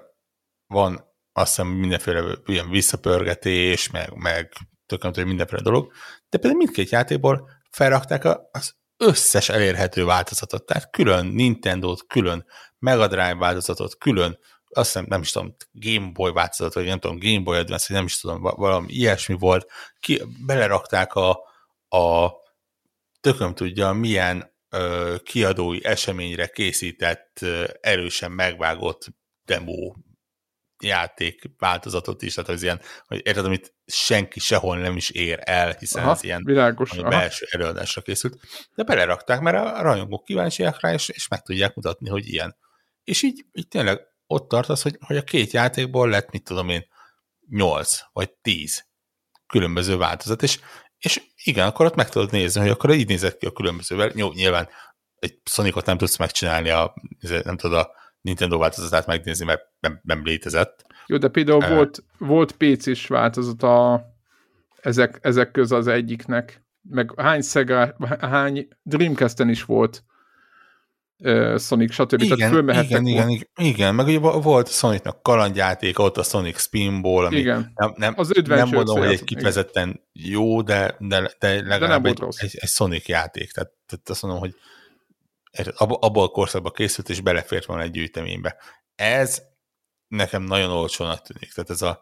van azt hiszem mindenféle ilyen visszapörgetés, meg, meg tökéletes mindenféle dolog, de például mindkét játékból felrakták az összes elérhető változatot, tehát külön Nintendo-t, külön Mega Drive változatot, külön azt hiszem, nem is tudom, Game Boy változat, vagy nem tudom, Game Boy Advance, vagy nem is tudom, valami ilyesmi volt, ki, belerakták a, a tököm tudja, milyen ö, kiadói eseményre készített, ö, erősen megvágott demo játék változatot is, tehát az ilyen, hogy érted, amit senki sehol nem is ér el, hiszen aha, ez ilyen világos, ami belső előadásra készült, de belerakták, mert a rajongók kíváncsiak rá, és, és meg tudják mutatni, hogy ilyen. És így, így tényleg ott tartasz, hogy, hogy a két játékból lett, mit tudom én, 8 vagy 10 különböző változat, és, és igen, akkor ott meg tudod nézni, hogy akkor így nézett ki a különbözővel. Jó, nyilván egy Sonicot nem tudsz megcsinálni, a, nem tudod a Nintendo változatát megnézni, mert nem, nem létezett. Jó, de például uh, volt, volt PC-s változat a, ezek, ezek közül az egyiknek, meg hány, Sega, hány Dreamcast-en is volt Sonic, stb. Igen, Tehát fölmehettek igen, igen, igen, meg ugye volt Sonicnak kalandjáték, ott a Sonic Spinball, ami igen. nem, nem, az nem mondom, hogy egy kifejezetten jó, de, de, de legalább de egy, egy, egy Sonic játék. Tehát, tehát azt mondom, hogy abból a korszakban készült, és belefért volna egy gyűjteménybe. Ez nekem nagyon olcsónak tűnik. Tehát ez a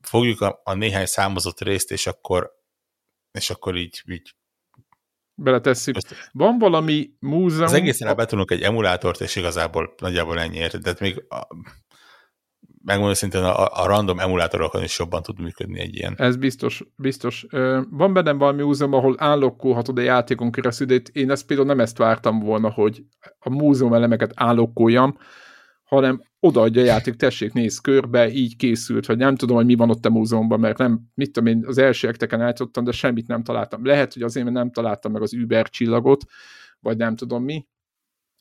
fogjuk a, a néhány számozott részt, és akkor és akkor így, így beletesszük. Van valami múzeum... Az egészen betudunk egy emulátort, és igazából nagyjából ennyi érted. De még a, megmondom szintén a, a random emulátorokon is jobban tud működni egy ilyen. Ez biztos, biztos. Van bennem állok múzeum, ahol állokkolhatod a játékon keresztül, de én ezt például nem ezt vártam volna, hogy a múzeum elemeket állokkoljam, hanem odaadja a játék, tessék, néz körbe, így készült, vagy nem tudom, hogy mi van ott a múzeumban, mert nem, mit tudom én, az első ekteken állítottam, de semmit nem találtam. Lehet, hogy azért, mert nem találtam meg az Uber csillagot, vagy nem tudom mi.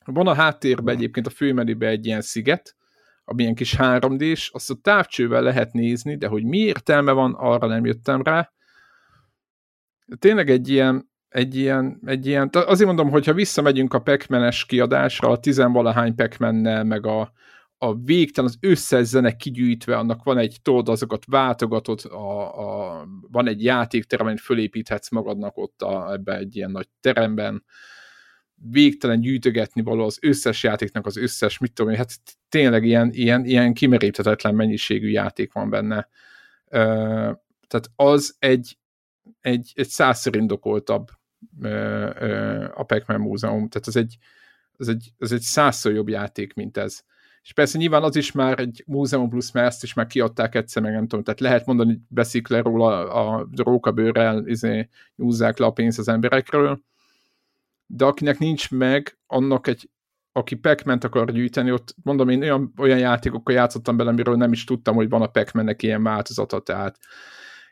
Van a háttérben egyébként a főmenüben egy ilyen sziget, ami ilyen kis 3 d azt a távcsővel lehet nézni, de hogy mi értelme van, arra nem jöttem rá. Tényleg egy ilyen, egy ilyen, egy ilyen azért mondom, hogy ha visszamegyünk a pac kiadásra, a tizenvalahány pac meg a, a végtelen, az összes zene kigyűjtve, annak van egy, tudod, azokat váltogatod, a, a, van egy játékterem, amit fölépíthetsz magadnak ott a, ebbe egy ilyen nagy teremben, végtelen gyűjtögetni való az összes játéknak az összes, mit tudom én, hát tényleg ilyen, ilyen, ilyen kimeríthetetlen mennyiségű játék van benne. Ö, tehát az egy, egy, egy százszor indokoltabb ö, ö, a Pac-Man múzeum, tehát ez egy, ez egy, ez egy százszor jobb játék, mint ez. És persze nyilván az is már egy múzeum plusz, mert ezt is már kiadták egyszer, meg nem tudom, tehát lehet mondani, hogy veszik le róla a rókabőrrel, izé, nyúzzák le a pénzt az emberekről, de akinek nincs meg, annak egy, aki pac akar gyűjteni, ott mondom, én olyan, olyan játékokkal játszottam bele, amiről nem is tudtam, hogy van a pac ilyen változata, tehát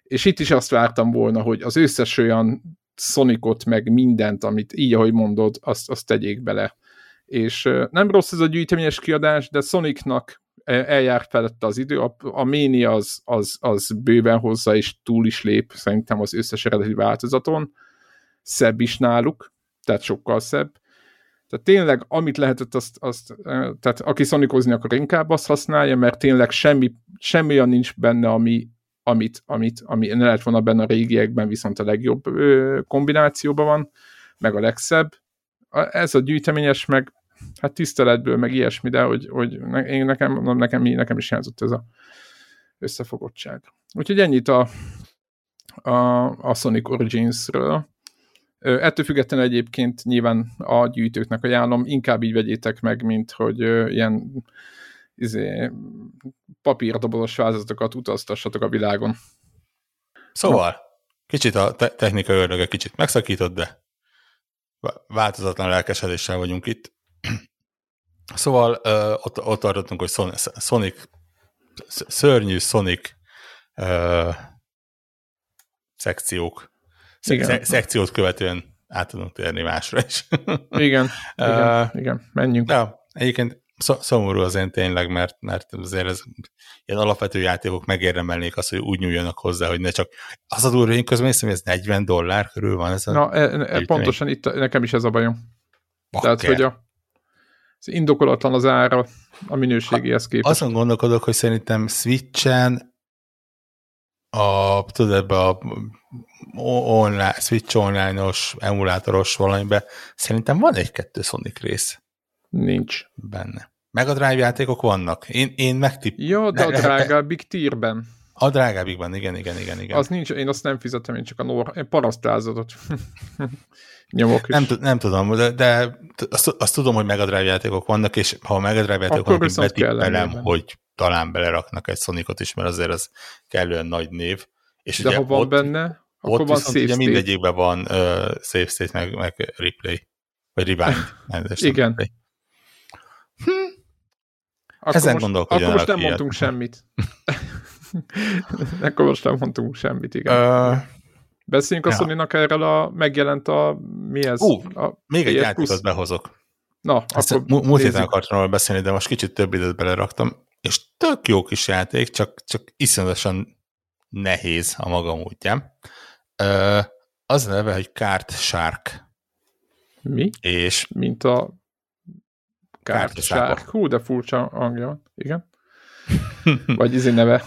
és itt is azt vártam volna, hogy az összes olyan Sonicot, meg mindent, amit így, ahogy mondod, azt, azt tegyék bele. És nem rossz ez a gyűjteményes kiadás, de Sonicnak eljárt felette az idő, a, a Mania az, az, az bőven hozzá, és túl is lép szerintem az összes eredeti változaton. Szebb is náluk, tehát sokkal szebb. Tehát tényleg, amit lehetett, azt, azt tehát aki szonikozni akar, inkább azt használja, mert tényleg semmi, semmi olyan nincs benne, ami, amit, amit, ami ne lett volna benne a régiekben, viszont a legjobb ö, kombinációban van, meg a legszebb. Ez a gyűjteményes, meg hát tiszteletből, meg ilyesmi, de hogy, hogy én nekem, nekem, nekem is hiányzott ez a összefogottság. Úgyhogy ennyit a, a, a Sonic Origins-ről. Ettől függetlenül egyébként nyilván a gyűjtőknek ajánlom, inkább így vegyétek meg, mint hogy ilyen izé, papírdobozos vázatokat utaztassatok a világon. Szóval, no. kicsit a te- technika ördöge kicsit megszakított, de változatlan lelkesedéssel vagyunk itt. [clears throat] Szóval uh, ott, ott tartottunk, hogy Sonic, szörnyű Sonic uh, szekciók igen. szekciót követően át tudunk térni másra is. [laughs] igen, igen, uh, igen, menjünk. De egyébként szomorú azért tényleg, mert, mert azért ez ilyen alapvető játékok megérdemelnék azt, hogy úgy nyúljanak hozzá, hogy ne csak az a durva, én közben hiszem, hogy ez 40 dollár körül van. Ez Na, e, e, pontosan itt nekem is ez a bajom. Bakker. Tehát, hogy a, az indokolatlan az ára a minőségéhez képest. Azon gondolkodok, hogy szerintem Switchen a, tudod, ebbe a online, Switch online-os, emulátoros valamiben szerintem van egy-kettő Sonic rész. Nincs. Benne. Meg a Drive játékok vannak. Én, én megtipp... Jó, de a drágábbik tírben. A drágábbikban, igen, igen, igen, igen. Az nincs, én azt nem fizetem, én csak a nor, én parasztlázatot [laughs] nyomok is. Nem, nem tudom, de, de azt, azt, tudom, hogy Mega Drive játékok vannak, és ha a Mega Drive játékok vannak, betippelem, hogy talán beleraknak egy Sonicot is, mert azért az kellően nagy név. És De ugye ha van ott, benne, akkor ott van viszont ugye mindegyikben van uh, save state, meg, meg replay. Vagy rewind. [laughs] Igen. Replay. Hm. Akkor Ezen most, Akkor most nem mondtunk semmit. [laughs] [laughs] akkor most nem mondtunk semmit, igen. Uh, Beszéljünk ja. a sony erről a megjelent a mi ez? Uh, a még egy játékot behozok. Na, Ezt akkor múlt héten akartam róla beszélni, de most kicsit több időt beleraktam és tök jó kis játék, csak, csak iszonyatosan nehéz a maga módján. Az a neve, hogy Kart Shark. Mi? És Mint a Kart Shark. Hú, de furcsa hangja van. Igen. [laughs] Vagy izé neve.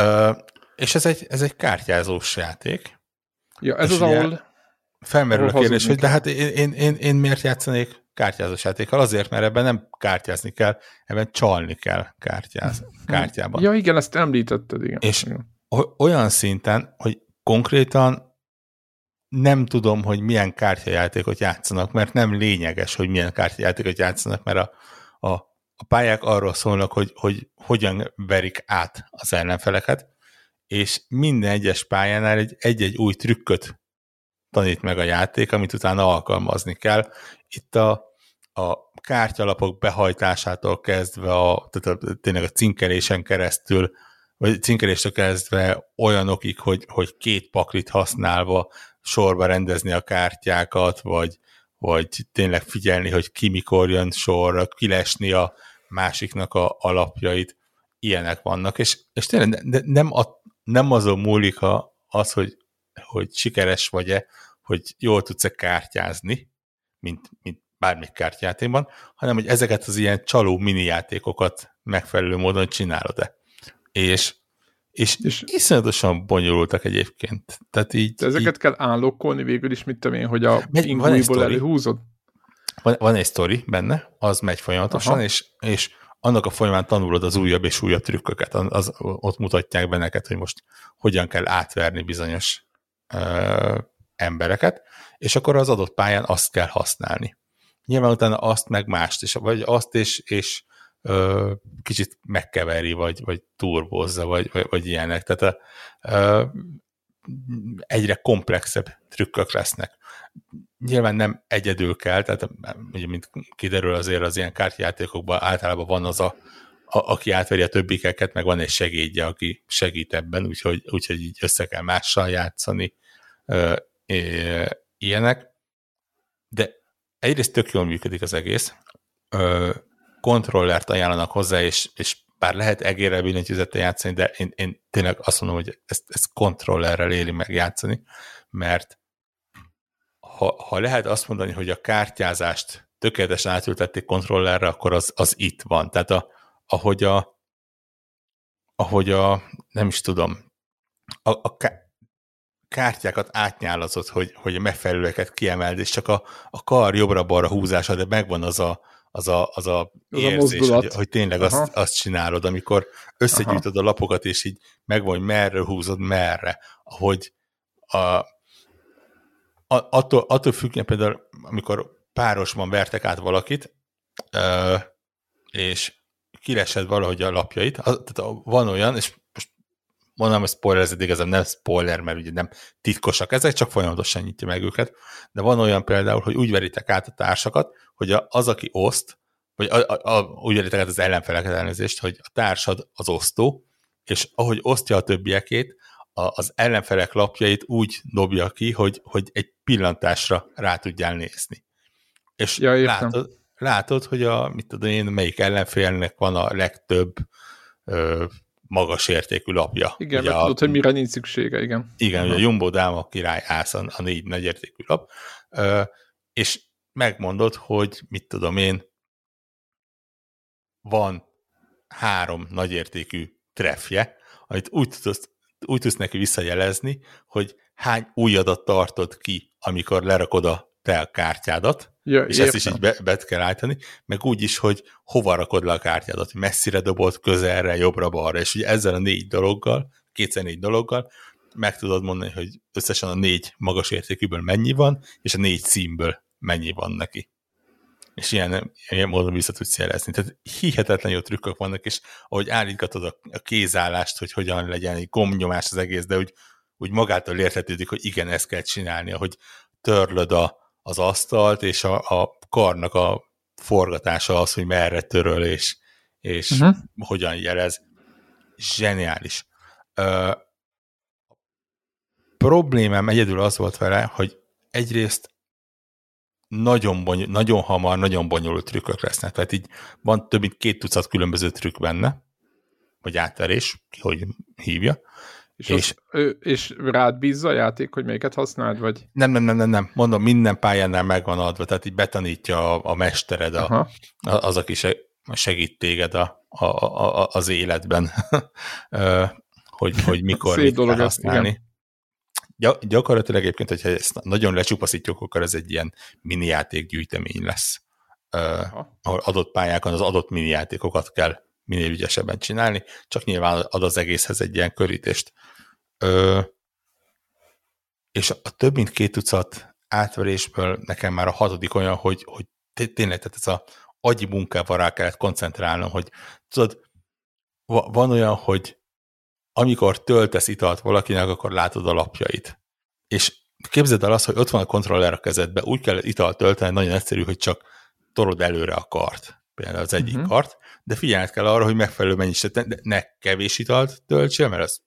Ö, és ez egy, ez egy kártyázós játék. Ja, ez és az, ahol... Felmerül ahol a kérdés, hogy de hát én, én, én, én miért játszanék kártyázós játékkal, azért, mert ebben nem kártyázni kell, ebben csalni kell kártyáz, kártyában. Ja, igen, ezt említetted, igen. És igen. olyan szinten, hogy konkrétan nem tudom, hogy milyen kártyajátékot játszanak, mert nem lényeges, hogy milyen kártyajátékot játszanak, mert a, a a pályák arról szólnak, hogy, hogy hogyan verik át az ellenfeleket, és minden egyes pályánál egy, egy-egy új trükköt tanít meg a játék, amit utána alkalmazni kell. Itt a, a kártyalapok behajtásától kezdve, a, tehát a, tényleg a cinkelésen keresztül, vagy cinkeléstől kezdve olyanokig, hogy, hogy két paklit használva sorba rendezni a kártyákat, vagy, vagy tényleg figyelni, hogy ki mikor jön sorra, kilesni a másiknak a alapjait, ilyenek vannak, és, és tényleg ne, nem, a, nem azon múlik a, az, hogy, hogy sikeres vagy-e, hogy jól tudsz-e kártyázni, mint, mint bármik kártyátékban, hanem hogy ezeket az ilyen csaló mini játékokat megfelelő módon csinálod-e. És, és, és iszonyatosan bonyolultak egyébként. Tehát így, ezeket így, kell állokkolni végül is, mit tudom én, hogy a ingújból előhúzod? Van, van egy sztori benne, az megy folyamatosan, és, és annak a folyamán tanulod az újabb és újabb trükköket. Az, ott mutatják be neked, hogy most hogyan kell átverni bizonyos ö, embereket, és akkor az adott pályán azt kell használni. Nyilván utána azt meg mást is, vagy azt és, és kicsit megkeveri, vagy, vagy turbozza, vagy, vagy, vagy ilyenek. Tehát ö, egyre komplexebb trükkök lesznek. Nyilván nem egyedül kell, tehát ugye, mint kiderül azért az ilyen kártyajátékokban általában van az a, a aki átveri a többikeket, meg van egy segédje, aki segít ebben, úgyhogy, úgyhogy így össze kell mással játszani, ö, ö, ilyenek. De egyrészt tök jól működik az egész, ö, kontrollert ajánlanak hozzá, és, és bár lehet egérrel billentyűzettel játszani, de én, én tényleg azt mondom, hogy ezt, ezt kontrollerrel éli meg játszani, mert ha, ha lehet azt mondani, hogy a kártyázást tökéletesen átültették kontrollerre, akkor az, az itt van. Tehát a, ahogy a ahogy a, nem is tudom, a, a kártyákat átnyálazott, hogy, hogy a megfelelőeket kiemeld, és csak a, a kar jobbra-balra húzása, de megvan az a, az a, az a az érzés, a hogy, hogy tényleg azt, azt csinálod, amikor összegyűjtöd Aha. a lapokat, és így megvan, hogy merre húzod, merre, ahogy a, a, attól, attól függően például, amikor párosban vertek át valakit, és kilesed valahogy a lapjait, az, tehát van olyan, és mondom, hogy spoiler, ez igazán nem spoiler, mert ugye nem titkosak ezek, csak folyamatosan nyitja meg őket, de van olyan például, hogy úgy veritek át a társakat, hogy az, aki oszt, vagy a, a, a, úgy veritek át az ellenfeleket elnézést, hogy a társad az osztó, és ahogy osztja a többiekét, a, az ellenfelek lapjait úgy dobja ki, hogy, hogy egy pillantásra rá tudjál nézni. És ja, látod, látod, hogy a, mit tudom én, melyik ellenfélnek van a legtöbb ö, magas értékű lapja. Igen, ugye mert a, tudod, hogy mire nincs szüksége, igen. Igen, ugye a Jumbo Dáma király állsz a, a négy nagy értékű lap, ö, és megmondod, hogy mit tudom én, van három nagyértékű treffje, amit úgy tudsz, úgy tudsz neki visszajelezni, hogy hány új adat tartod ki, amikor lerakod a te kártyádat, ja, és értem. ezt is így be, be kell állítani, meg úgy is, hogy hova rakod le a kártyádat, hogy messzire dobod, közelre, jobbra-balra, és ugye ezzel a négy dologgal, kétszer négy dologgal meg tudod mondani, hogy összesen a négy magas értékűből mennyi van, és a négy címből mennyi van neki. És ilyen, ilyen módon vissza tudsz jelezni. Tehát hihetetlen jó trükkök vannak, és ahogy állítgatod a, a kézállást, hogy hogyan legyen egy gombnyomás az egész, de úgy, úgy magától értetődik, hogy igen, ezt kell csinálni, hogy törlöd a, az asztalt, és a, a karnak a forgatása az, hogy merre töröl, és, és uh-huh. hogyan jelez. Zseniális. Ö, problémám egyedül az volt vele, hogy egyrészt nagyon, bony- nagyon hamar, nagyon bonyolult trükkök lesznek. Tehát így van több mint két tucat különböző trükk benne, vagy átverés, ki hogy hívja. És, és, az, és rád bízza a játék, hogy melyiket használd, vagy? Nem, nem, nem, nem, nem. Mondom, minden pályánál megvan adva, tehát így betanítja a, a mestered, a, az, aki segít téged a, a, a, az életben, [laughs] hogy, hogy mikor mit kell használni. Ez, gyakorlatilag egyébként, hogyha ezt nagyon lecsupaszítjuk, akkor ez egy ilyen mini játékgyűjtemény lesz. Aha. ahol adott pályákon az adott mini játékokat kell minél ügyesebben csinálni, csak nyilván ad az egészhez egy ilyen körítést. Ö, és a több mint két tucat átverésből nekem már a hatodik olyan, hogy, hogy tényleg tehát ez a agyi munkával rá kellett koncentrálnom, hogy tudod, van olyan, hogy amikor töltesz italt valakinek, akkor látod a lapjait. És képzeld el azt, hogy ott van a kontroller a kezedbe, úgy kell italt tölteni, nagyon egyszerű, hogy csak torod előre a kart, például az egyik uh-huh. kart, de figyelned kell arra, hogy megfelelő mennyiséget, ne kevés italt töltsél, mert az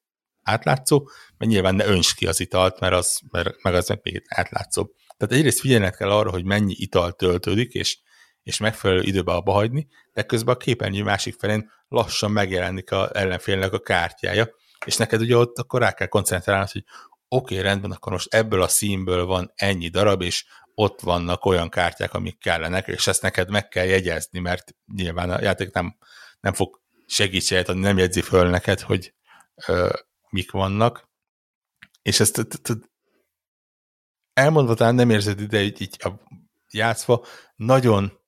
átlátszó, mert nyilván ne önts ki az italt, mert az, mert, meg az meg még átlátszó. Tehát egyrészt figyelned kell arra, hogy mennyi ital töltődik, és, és megfelelő időbe abba hagyni, de közben a képernyő másik felén lassan megjelenik a ellenfélnek a kártyája, és neked ugye ott akkor rá kell koncentrálnod, hogy oké, okay, rendben, akkor most ebből a színből van ennyi darab, és ott vannak olyan kártyák, amik kellenek, és ezt neked meg kell jegyezni, mert nyilván a játék nem, nem fog segítséget adni, nem jegyzi föl neked, hogy ö, mik vannak. És ezt elmondva talán nem érzed ide, hogy így a játszva nagyon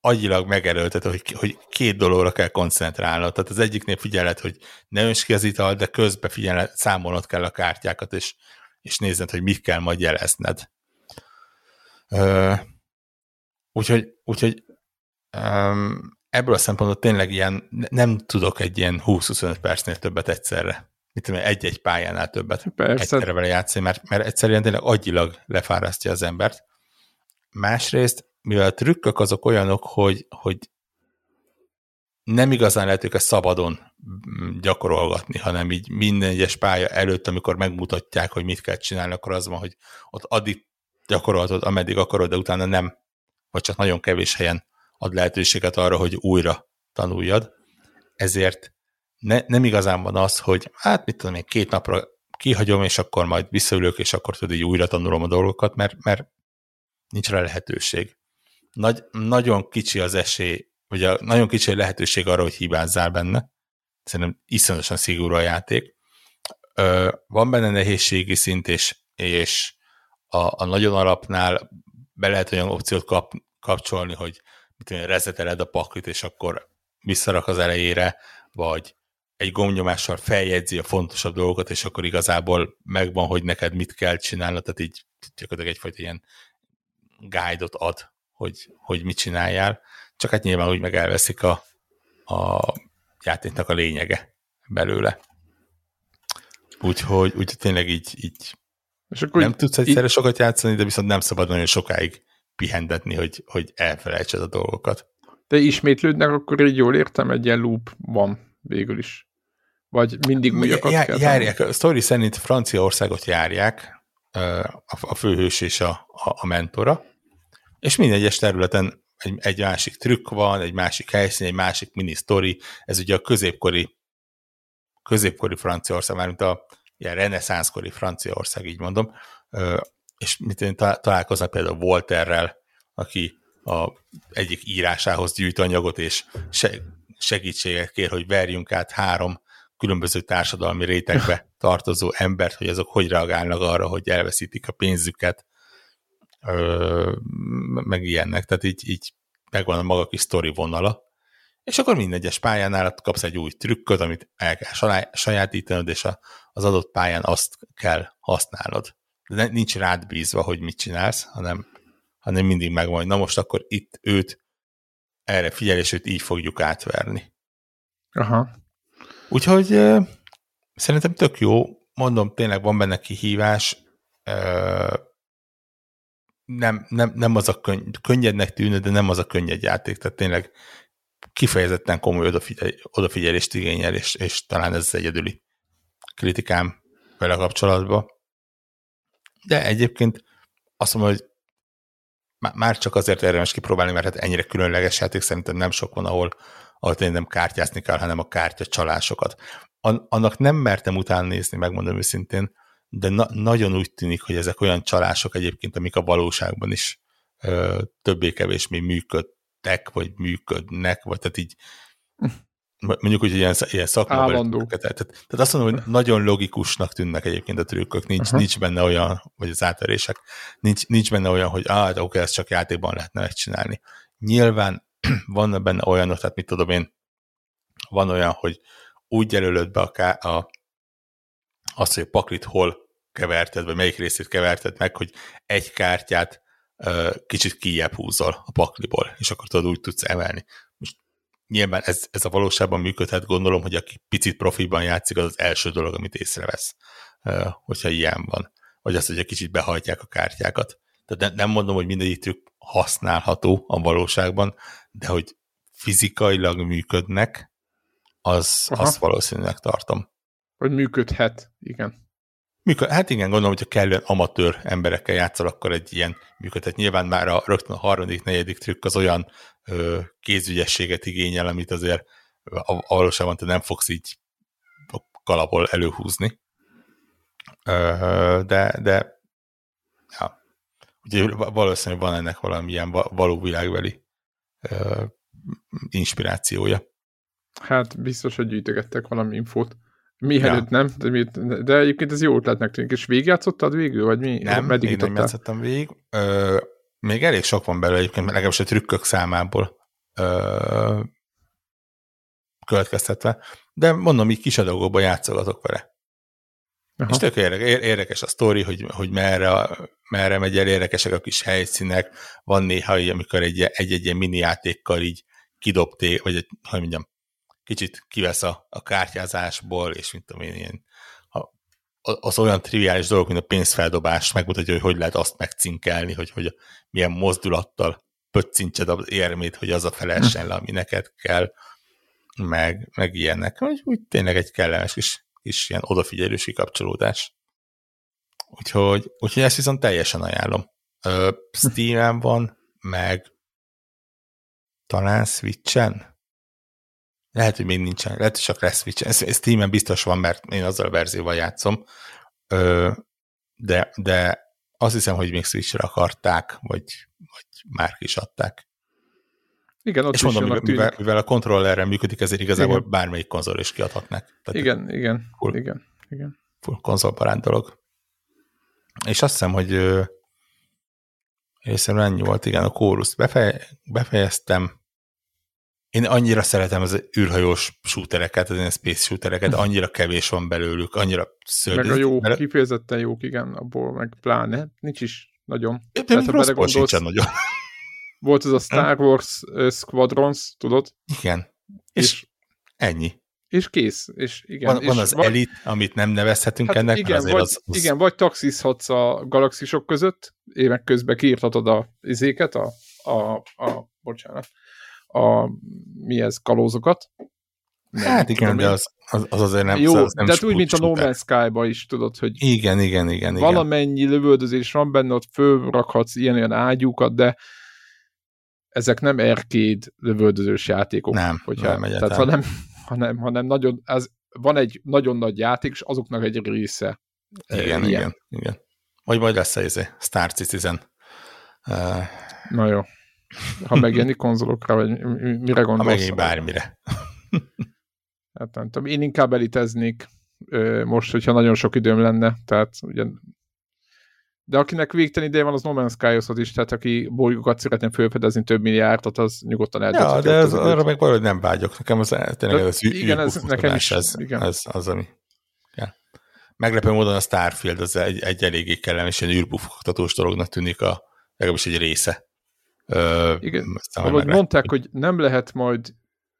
agyilag megerőltet, hogy, hogy két dologra kell koncentrálnod. Tehát az egyiknél figyeled, hogy ne önts ki az ital, de közben figyeled, számolnod kell a kártyákat, és, és nézned, hogy mit kell majd jelezned. Úgyhogy úgyhogy ebből a szempontból tényleg ilyen, nem tudok egy ilyen 20-25 percnél többet egyszerre. Mit tudom, egy-egy pályánál többet Persze. egyszerre vele játszani, mert, mert egyszerűen tényleg agyilag lefárasztja az embert. Másrészt mivel a trükkök azok olyanok, hogy, hogy nem igazán lehet őket szabadon gyakorolgatni, hanem így minden egyes pálya előtt, amikor megmutatják, hogy mit kell csinálni, akkor az van, hogy ott addig gyakorolhatod, ameddig akarod, de utána nem, vagy csak nagyon kevés helyen ad lehetőséget arra, hogy újra tanuljad. Ezért ne, nem igazán van az, hogy hát mit tudom én, két napra kihagyom, és akkor majd visszaülök, és akkor tudod, így újra tanulom a dolgokat, mert, mert nincs rá lehetőség nagy, nagyon kicsi az esély, vagy a, nagyon kicsi a lehetőség arra, hogy hibázzál benne. Szerintem iszonyatosan szigorú a játék. Ö, van benne nehézségi szint, és, és a, a nagyon alapnál be lehet olyan opciót kap, kapcsolni, hogy mit rezeteled a paklit, és akkor visszarak az elejére, vagy egy gombnyomással feljegyzi a fontosabb dolgokat, és akkor igazából megvan, hogy neked mit kell csinálnod, tehát így gyakorlatilag egyfajta ilyen guide-ot ad hogy, hogy mit csináljál, csak hát nyilván úgy meg elveszik a, a játéknak a lényege belőle. Úgyhogy, úgy tényleg így, így és akkor nem tudsz egyszerre így... sokat játszani, de viszont nem szabad nagyon sokáig pihendetni, hogy, hogy elfelejtsed a dolgokat. De ismétlődnek, akkor így jól értem, egy ilyen loop van végül is. Vagy mindig újakat Jár, kell Járják, a sztori szerint Franciaországot járják, a főhős és a, a, a mentora, és minden egyes területen egy, egy másik trükk van, egy másik helyszín, egy másik mini story. Ez ugye a középkori, középkori Franciaország, már mint a ilyen reneszánszkori Franciaország, így mondom, és mit találkoznak például Volterrel, aki a egyik írásához gyűjt anyagot, és segítséget kér, hogy verjünk át három különböző társadalmi rétegbe [laughs] tartozó embert, hogy azok hogy reagálnak arra, hogy elveszítik a pénzüket, meg ilyennek, tehát így, így megvan a maga kis sztori vonala, és akkor minden egyes pályánál kapsz egy új trükköt, amit el kell sajátítanod, és a, az adott pályán azt kell használnod. De nincs rád bízva, hogy mit csinálsz, hanem, hanem mindig megvan, na most akkor itt őt erre figyel, és őt így fogjuk átverni. Aha. Úgyhogy euh, szerintem tök jó, mondom, tényleg van benne kihívás, euh, nem, nem, nem az a könny, könnyednek tűnő, de nem az a könnyed játék, tehát tényleg kifejezetten komoly odafigyel, odafigyelést igényel, és, és talán ez az egyedüli kritikám vele kapcsolatban. De egyébként azt mondom, hogy már csak azért érdemes kipróbálni, mert hát ennyire különleges játék szerintem nem sok van, ahol, ahol tényleg nem kártyázni kell, hanem a kártya csalásokat. Annak nem mertem utána nézni, megmondom őszintén, de na- nagyon úgy tűnik, hogy ezek olyan csalások egyébként, amik a valóságban is ö, többé-kevésbé működtek, vagy működnek, vagy tehát így mondjuk úgy, hogy ilyen, ilyen szakmában. Tehát, tehát, azt mondom, hogy nagyon logikusnak tűnnek egyébként a trükkök, nincs, uh-huh. nincs benne olyan, vagy az átverések, nincs, nincs benne olyan, hogy ah, oké, ezt csak játékban lehetne megcsinálni. Nyilván [clears throat] van benne olyanok, tehát mit tudom én, van olyan, hogy úgy jelölöd be a, a, azt, hogy a paklit hol keverted, vagy melyik részét keverted meg, hogy egy kártyát kicsit kijebb húzol a pakliból, és akkor tudod úgy tudsz emelni. Most nyilván ez, ez a valóságban működhet, gondolom, hogy aki picit profiban játszik, az az első dolog, amit észrevesz, hogyha ilyen van. Vagy azt, hogy egy kicsit behajtják a kártyákat. Tehát nem mondom, hogy mindegyik trükk használható a valóságban, de hogy fizikailag működnek, az, azt valószínűleg tartom. Hogy működhet, igen. Működ, hát igen, gondolom, hogyha kellően amatőr emberekkel játszol, akkor egy ilyen működhet. Nyilván már a, rögtön a harmadik, negyedik trükk az olyan ö, kézügyességet igényel, amit azért a, valóságban te nem fogsz így a kalapból előhúzni. Ö, de, de ja. Ugye valószínűleg van ennek valamilyen való világbeli ö, inspirációja. Hát biztos, hogy gyűjtögettek valami infót. Mielőtt ja. nem, de, egyébként ez jó ötletnek tűnik. És végigjátszottad végül, vagy mi? Nem, Meddig még nem játszottam végig. Ö, még elég sok van belőle egyébként, legalábbis a trükkök számából ö, következtetve. De mondom, így kis adagokban játszogatok vele. Aha. És tök érdekes, érdekes a sztori, hogy, hogy merre, merre megy el, érdekesek a kis helyszínek. Van néha, amikor egy-egy ilyen mini játékkal így kidobték, vagy egy, hogy mondjam, kicsit kivesz a, a kártyázásból, és mint tudom én, ilyen, a, az olyan triviális dolgok, mint a pénzfeldobás megmutatja, hogy hogy lehet azt megcinkelni, hogy, hogy milyen mozdulattal pöccincsed az érmét, hogy az a felessen le, ami neked kell, meg, meg ilyenek. Úgy, úgy tényleg egy kellemes kis, kis ilyen odafigyelősi kapcsolódás. Úgyhogy, úgyhogy ezt viszont teljesen ajánlom. Steam-en van, meg talán Switch-en? Lehet, hogy még nincsen, lehet, hogy csak lesz Switch. Ez, ez Steam-en biztos van, mert én azzal a verzióval játszom, Ö, de, de azt hiszem, hogy még Switch-re akarták, vagy, vagy már is adták. Igen, ott És mondom, mivel, mivel, mivel a kontrollerrel működik, ezért igazából igen. bármelyik konzol is kiadhatnak. Tehát igen, igen, full, igen, igen. Full konzolbarát dolog. És azt hiszem, hogy részemben ennyi volt, igen, a kóruszt befej, befejeztem, én annyira szeretem az űrhajós shootereket, az ilyen space shootereket, hm. annyira kevés van belőlük, annyira szörnyű. Meg a jó, mert... kifejezetten jók, igen, abból meg pláne, nincs is nagyon. De Tehát, rossz gondolsz, nagyon. Volt ez a Star Wars Squadrons, tudod? Igen. És, és ennyi. És kész. És igen, van, és van az vagy, elit, amit nem nevezhetünk hát ennek, igen, vagy, az, az... Igen, vagy taxizhatsz a galaxisok között, évek közben kiírtatod a izéket, a, a, a bocsánat, a mi ez, kalózokat. Nem, hát igen, de az, az, az azért nem Jó, az nem de úgy, mint a No Man's Sky-ba is, tudod, hogy igen, igen, igen, valamennyi igen. lövöldözés van benne, ott fölrakhatsz ilyen-olyan ágyúkat, de ezek nem arcade lövöldözős játékok. Nem, hogyha, nem tehát, hanem, hanem, hanem nagyon, ez, van egy nagyon nagy játék, és azoknak egy része. Igen, ilyen. igen, igen. Vagy majd lesz ez izé, Star Citizen. Uh, Na jó. Ha megjelenik konzolokra, vagy mire gondolsz? Ha megjelenik bármire. Hát nem tudom, én inkább eliteznék most, hogyha nagyon sok időm lenne, tehát ugye de akinek végtelen ideje van, az No Man's sky is, tehát aki bolygókat szeretne felfedezni több milliárdot, az nyugodtan eldönthet. Ja, de ez, arra meg valahogy nem vágyok. Nekem az tényleg de, ez igen, ez nekem is. Ez, igen. ez az, ami... Ja. Meglepő módon a Starfield az egy, egy eléggé kellemes, ilyen űrbufogtatós dolognak tűnik a legalábbis egy része. Ö, Igen, ahogy mondták, hogy nem lehet majd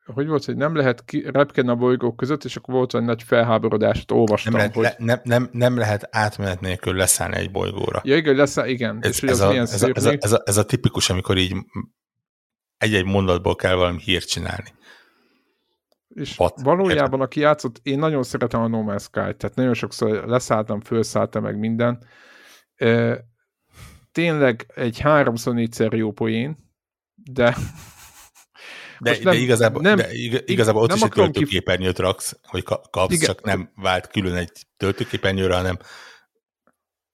hogy volt, hogy nem lehet ki, repkedni a bolygók között, és akkor volt egy nagy felháborodást, olvastam, nem lehet, hogy... Le, nem, nem, nem lehet átmenet nélkül leszállni egy bolygóra. Ja, igen, leszáll, igen. Ez, és ez, a, ez, a, ez, a, ez, a, ez a tipikus, amikor így egy-egy mondatból kell valami hírt csinálni. És Pat, valójában, értem. aki játszott, én nagyon szeretem a No Man's Sky, tehát nagyon sokszor leszálltam, felszálltam meg minden tényleg egy háromszor négyszer jó poén, de [laughs] de, nem, de igazából, nem, de igazából ott nem is egy töltőképernyőt raksz, hogy kapsz, igen, csak nem vált külön egy töltőképernyőre, hanem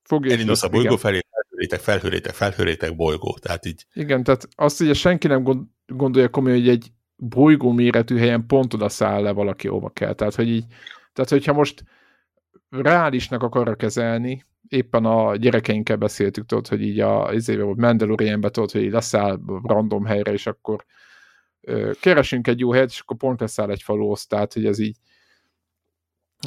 elindulsz a bolygó felé, felhőrétek, felhőrétek, felhőrétek, bolygó. Tehát így... Igen, tehát azt ugye senki nem gondolja komolyan, hogy egy bolygó méretű helyen pont oda száll le valaki, hova kell. Tehát, hogy így, tehát hogyha most reálisnak akarra kezelni, éppen a gyerekeinkkel beszéltük, tudod, hogy így a izébe volt Mandalorianbe, tudod, hogy így leszáll random helyre, és akkor ö, keresünk egy jó helyet, és akkor pont leszáll egy faluhoz, tehát, hogy ez így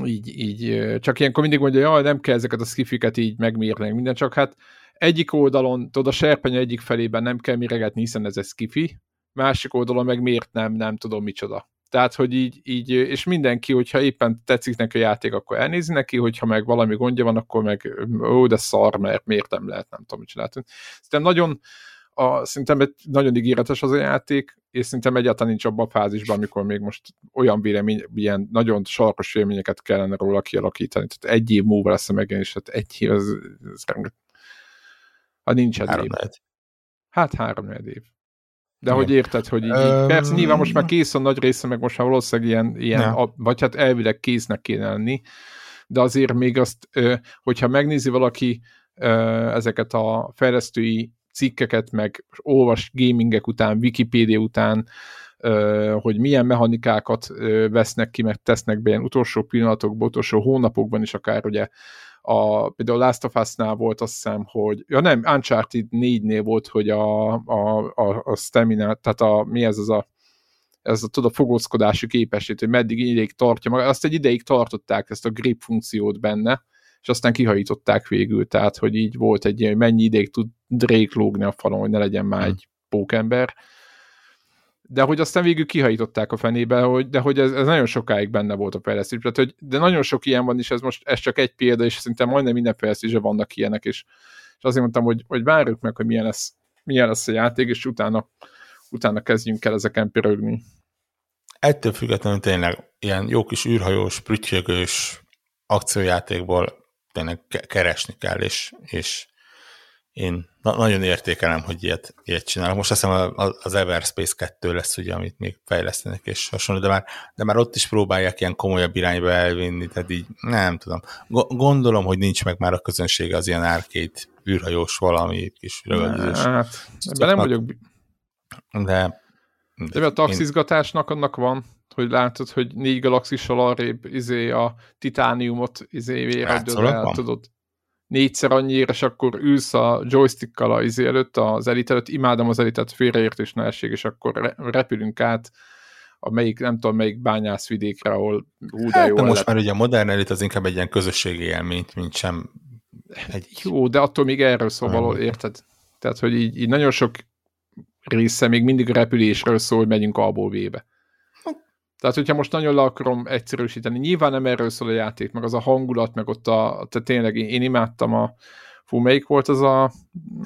így, így, csak ilyenkor mindig mondja, hogy nem kell ezeket a skifiket így megmérni, minden, csak hát egyik oldalon, tudod, a serpenya egyik felében nem kell miregetni, hiszen ez egy skifi, másik oldalon meg miért nem, nem tudom micsoda. Tehát, hogy így, így, és mindenki, hogyha éppen tetszik neki a játék, akkor elnézi neki, hogyha meg valami gondja van, akkor meg ó, de szar, mert miért nem lehet, nem tudom, mit csináltunk. Szerintem nagyon, a, szerintem egy nagyon ígéretes az a játék, és szerintem egyáltalán nincs abban a fázisban, amikor még most olyan vélemény, ilyen nagyon sarkos véleményeket kellene róla kialakítani. Tehát egy év múlva lesz a megjelenés, tehát egy év, az, az ha nincs egy év. Hát három év. De Igen. hogy érted, hogy így, így persze nyilván most már kész a nagy része, meg most már valószínűleg ilyen, ilyen a, vagy hát elvileg késznek kéne lenni, de azért még azt, hogyha megnézi valaki ezeket a fejlesztői cikkeket, meg olvas gamingek után, Wikipédia után, hogy milyen mechanikákat vesznek ki, meg tesznek be ilyen utolsó pillanatokban, utolsó hónapokban is akár ugye a, például Last of Us-nál volt azt hiszem, hogy, ja nem, Uncharted 4-nél volt, hogy a, a, a, a stamina, tehát a, mi ez az a, ez a, tudod, a fogózkodási képesség, hogy meddig ideig tartja maga, azt egy ideig tartották ezt a grip funkciót benne, és aztán kihajították végül, tehát hogy így volt egy ilyen, mennyi ideig tud Drake lógni a falon, hogy ne legyen már hm. egy pókember. De hogy aztán végül kihajították a fenébe, hogy, de hogy ez, ez nagyon sokáig benne volt a fejlesztés. Tehát, hogy, de nagyon sok ilyen van, és ez most ez csak egy példa, és szerintem majdnem minden fejlesztésre vannak ilyenek, és, és azért mondtam, hogy, hogy várjuk meg, hogy milyen lesz, milyen lesz a játék, és utána, utána kezdjünk el ezeken pirögni. Ettől függetlenül tényleg ilyen jó kis űrhajós, prüttyögős akciójátékból tényleg keresni kell, és, és én na- nagyon értékelem, hogy ilyet, ilyet csinálok. Most azt hiszem az Everspace 2 lesz, ugye, amit még fejlesztenek, és hasonló, de már, de már ott is próbálják ilyen komolyabb irányba elvinni, tehát így nem tudom. Gondolom, hogy nincs meg már a közönsége az ilyen árkét űrhajós valami kis rögzés. Hát, nem vagyok... De, de, de a taxizgatásnak annak van, hogy látod, hogy négy galaxissal arrébb izé a titániumot izé el, tudod, négyszer annyira, és akkor ülsz a joystickkal a izé előtt, az elit előtt, imádom az elitet, félreértés ne essék, és akkor repülünk át a melyik, nem tudom, melyik bányászvidékre, ahol hú, de hát, jó de most lett. már ugye a modern elit az inkább egy ilyen közösségi élményt, mint sem egy... Jó, de attól még erről szól való, érted? Tehát, hogy így, így nagyon sok része még mindig a repülésről szól, hogy megyünk A-ból B-be. Tehát, hogyha most nagyon le akarom egyszerűsíteni, nyilván nem erről szól a játék, meg az a hangulat, meg ott a, tehát tényleg én, én imádtam a, fú, melyik volt az a...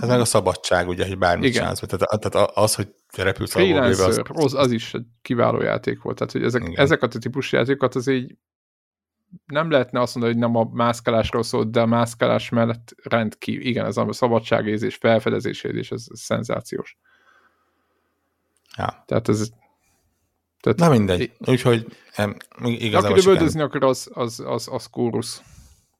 Ez meg a szabadság, ugye, hogy bármit Igen. csinálsz. Tehát, tehát az, hogy repülsz a az... az... az is egy kiváló játék volt. Tehát, hogy ezek, ezeket a típusú játékokat az így nem lehetne azt mondani, hogy nem a mászkálásról szólt, de a mászkálás mellett rendkívül, igen, ez a szabadságérzés, felfedezésérzés, ez, ez szenzációs. Ja. Tehát ez tehát, Na mindegy. Úgyhogy igazából Aki lövöldözni akar, az, az, az, az kórusz.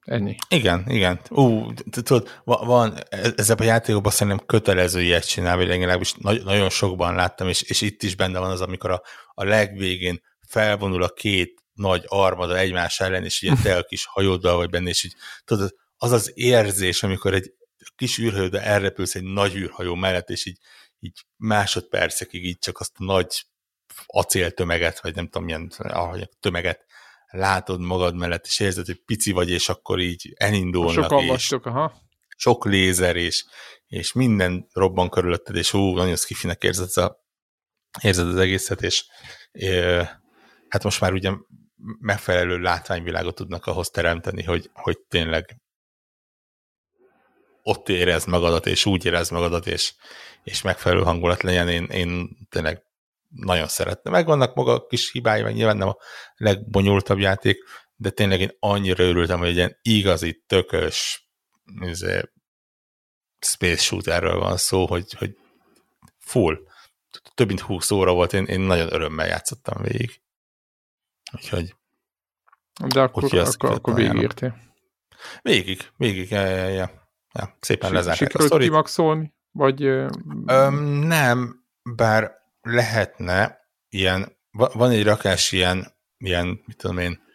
Ennyi. Igen, igen. Ú, tudod, van, ezzel a játékokban szerintem kötelező ilyet csinálni, vagy legalábbis nagyon sokban láttam, és, és itt is benne van az, amikor a, a legvégén felvonul a két nagy armada egymás ellen, és ilyen te a kis hajóddal vagy benne, és így, tudod, az az érzés, amikor egy kis űrhajó, elrepülsz egy nagy űrhajó mellett, és így, így másodpercekig így csak azt a nagy acéltömeget, vagy nem tudom milyen ahogy tömeget látod magad mellett, és érzed, hogy pici vagy, és akkor így elindulnak. Sokan és aha. Sok lézer, és, és minden robban körülötted, és hú, nagyon skifinek érzed, a, érzed az egészet, és é, hát most már ugye megfelelő látványvilágot tudnak ahhoz teremteni, hogy, hogy tényleg ott érezd magadat, és úgy érezd magadat, és, és megfelelő hangulat legyen. Én, én tényleg nagyon szeretne. Megvannak maga a kis hibái, meg nyilván nem a legbonyolultabb játék, de tényleg én annyira örültem, hogy egy ilyen igazi, tökös izé, space shooterről van szó, hogy, hogy full. Több mint 20 óra volt, én, én nagyon örömmel játszottam végig. Úgyhogy de akkor, úgyhogy akkor, akkor végigértél. Végig, végig, ja, ja, ja. ja szépen lezárták a sztorit. Kimaxolni? Vagy... Öm, nem, bár lehetne ilyen, van egy rakás ilyen, ilyen mit tudom én,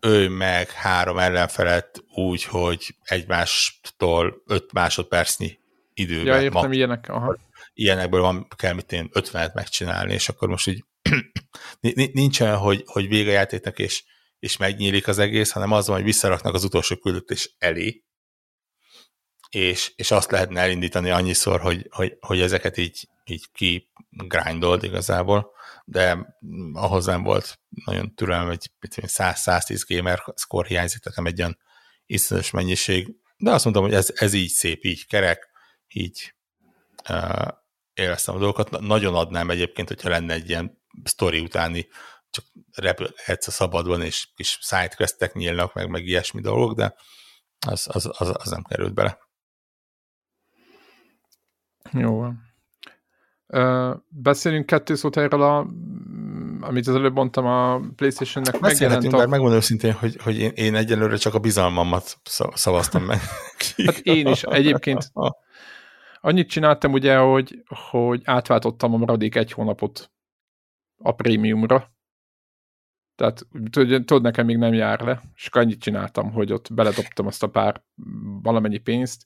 ő meg három ellenfelet úgy, hogy egymástól öt másodpercnyi időben. Ja, értem, ma, ilyenek. Aha. Ilyenekből van, kell mit én 50-et megcsinálni, és akkor most így [clears throat] nincs olyan, hogy, hogy vége a játéknak, és, és megnyílik az egész, hanem az van, hogy visszaraknak az utolsó küldetés elé, és, és azt lehetne elindítani annyiszor, hogy, hogy, hogy ezeket így, így ki grindold igazából, de ahhoz nem volt nagyon türelem, hogy 100-110 gamer score hiányzik, tehát nem egy olyan iszonyos mennyiség, de azt mondtam, hogy ez, ez így szép, így kerek, így uh, éreztem a dolgokat. Nagyon adnám egyébként, hogyha lenne egy ilyen sztori utáni, csak repülhetsz a szabadban, és kis sidequestek nyílnak, meg, meg ilyesmi dolgok, de az, az, az, az nem került bele. Jó van. Beszélünk kettő szót erről a amit az előbb mondtam, a Playstation-nek megjelent a... Mert megmondom őszintén, hogy, hogy én, én egyelőre csak a bizalmamat szavaztam meg. [laughs] hát én is egyébként annyit csináltam ugye, hogy, hogy átváltottam a maradék egy hónapot a prémiumra. Tehát tudod, nekem még nem jár le, és annyit csináltam, hogy ott beledobtam azt a pár valamennyi pénzt,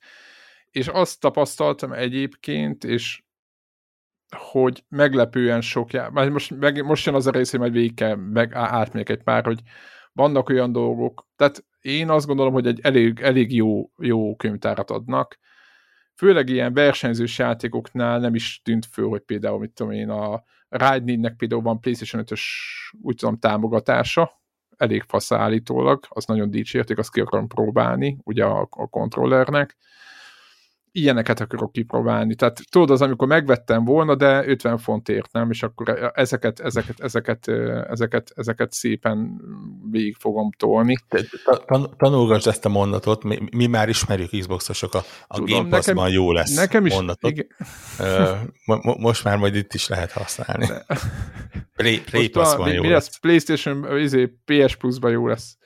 és azt tapasztaltam egyébként, és hogy meglepően sok most, meg, most jön az a rész, hogy majd végig kell meg átmegyek egy pár, hogy vannak olyan dolgok, tehát én azt gondolom, hogy egy elég, elég jó, jó könyvtárat adnak, főleg ilyen versenyzős játékoknál nem is tűnt föl, hogy például, mit tudom én, a Ride például van PlayStation 5-ös, úgy tudom, támogatása, elég faszállítólag, az nagyon dicsérték, azt ki akarom próbálni, ugye a, a kontrollernek, ilyeneket akarok kipróbálni. Tehát tudod, az, amikor megvettem volna, de 50 fontért nem, és akkor ezeket, ezeket, ezeket, ezeket, ezeket szépen végig fogom tolni. Tanulgass ezt a mondatot, mi, mi már ismerjük Xbox-osok, a, a Tudom, Game Pass-ban jó lesz nekem is, mondatot. Igen. Most már majd itt is lehet használni. Play, Play Pass-ban jó mi lesz. lesz. PlayStation, izé, PS Plus-ban jó lesz.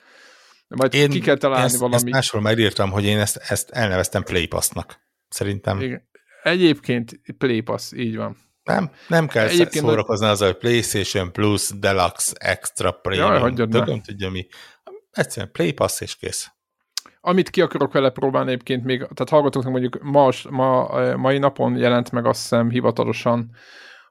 Majd én, ki kell találni ezt, valami. Ezt máshol megírtam, hogy én ezt, ezt elneveztem Play Pass-nak. Szerintem. Igen. Egyébként Play Pass, így van. Nem, nem kell Egyébként szórakozni az, hogy PlayStation Plus, Deluxe, Extra, Premium, nem tudja mi. Egyszerűen Play Pass és kész. Amit ki akarok vele próbálni egyébként még, tehát hallgatóknak mondjuk ma, ma, mai napon jelent meg azt hiszem hivatalosan,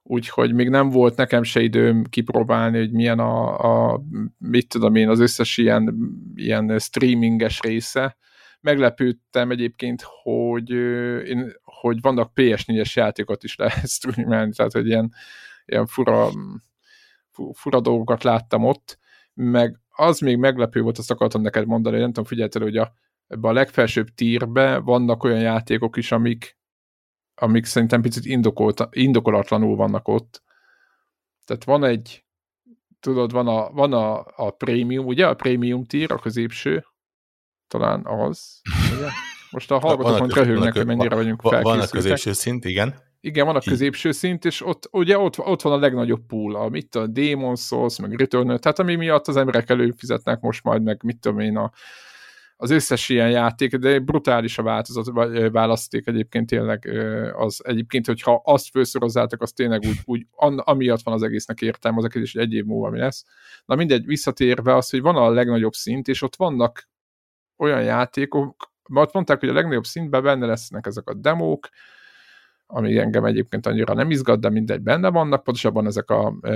úgyhogy még nem volt nekem se időm kipróbálni, hogy milyen a, a mit tudom én, az összes ilyen, ilyen streaminges része, Meglepődtem egyébként, hogy, én, hogy vannak PS4-es játékot is lehet [laughs] streamelni, tehát hogy ilyen, ilyen fura, fura dolgokat láttam ott, meg az még meglepő volt, azt akartam neked mondani, nem tudom, figyelted, hogy a, ebbe a legfelsőbb tírbe vannak olyan játékok is, amik, amik szerintem picit indokolt, indokolatlanul vannak ott. Tehát van egy, tudod, van a, van a, a prémium, ugye, a prémium tír, a középső, talán az. [laughs] Ugye? Most a hallgatók mond röhögnek, hogy mennyire vagyunk felkészültek. Van a középső szint, igen. Igen, van a középső szint, és ott, ugye ott, ott van a legnagyobb pool, a, mit a Demon Souls, meg Return, tehát ami miatt az emberek előfizetnek most majd, meg mit tudom én, a, az összes ilyen játék, de brutális a változat, választék egyébként tényleg az egyébként, hogyha azt felszorozzátok, az tényleg úgy, úgy amiatt van az egésznek értelme, az is egy év múlva mi lesz. Na mindegy, visszatérve az, hogy van a legnagyobb szint, és ott vannak olyan játékok, mert mondták, hogy a legnagyobb szintben benne lesznek ezek a demók, ami engem egyébként annyira nem izgat, de mindegy, benne vannak, pontosabban ezek a e,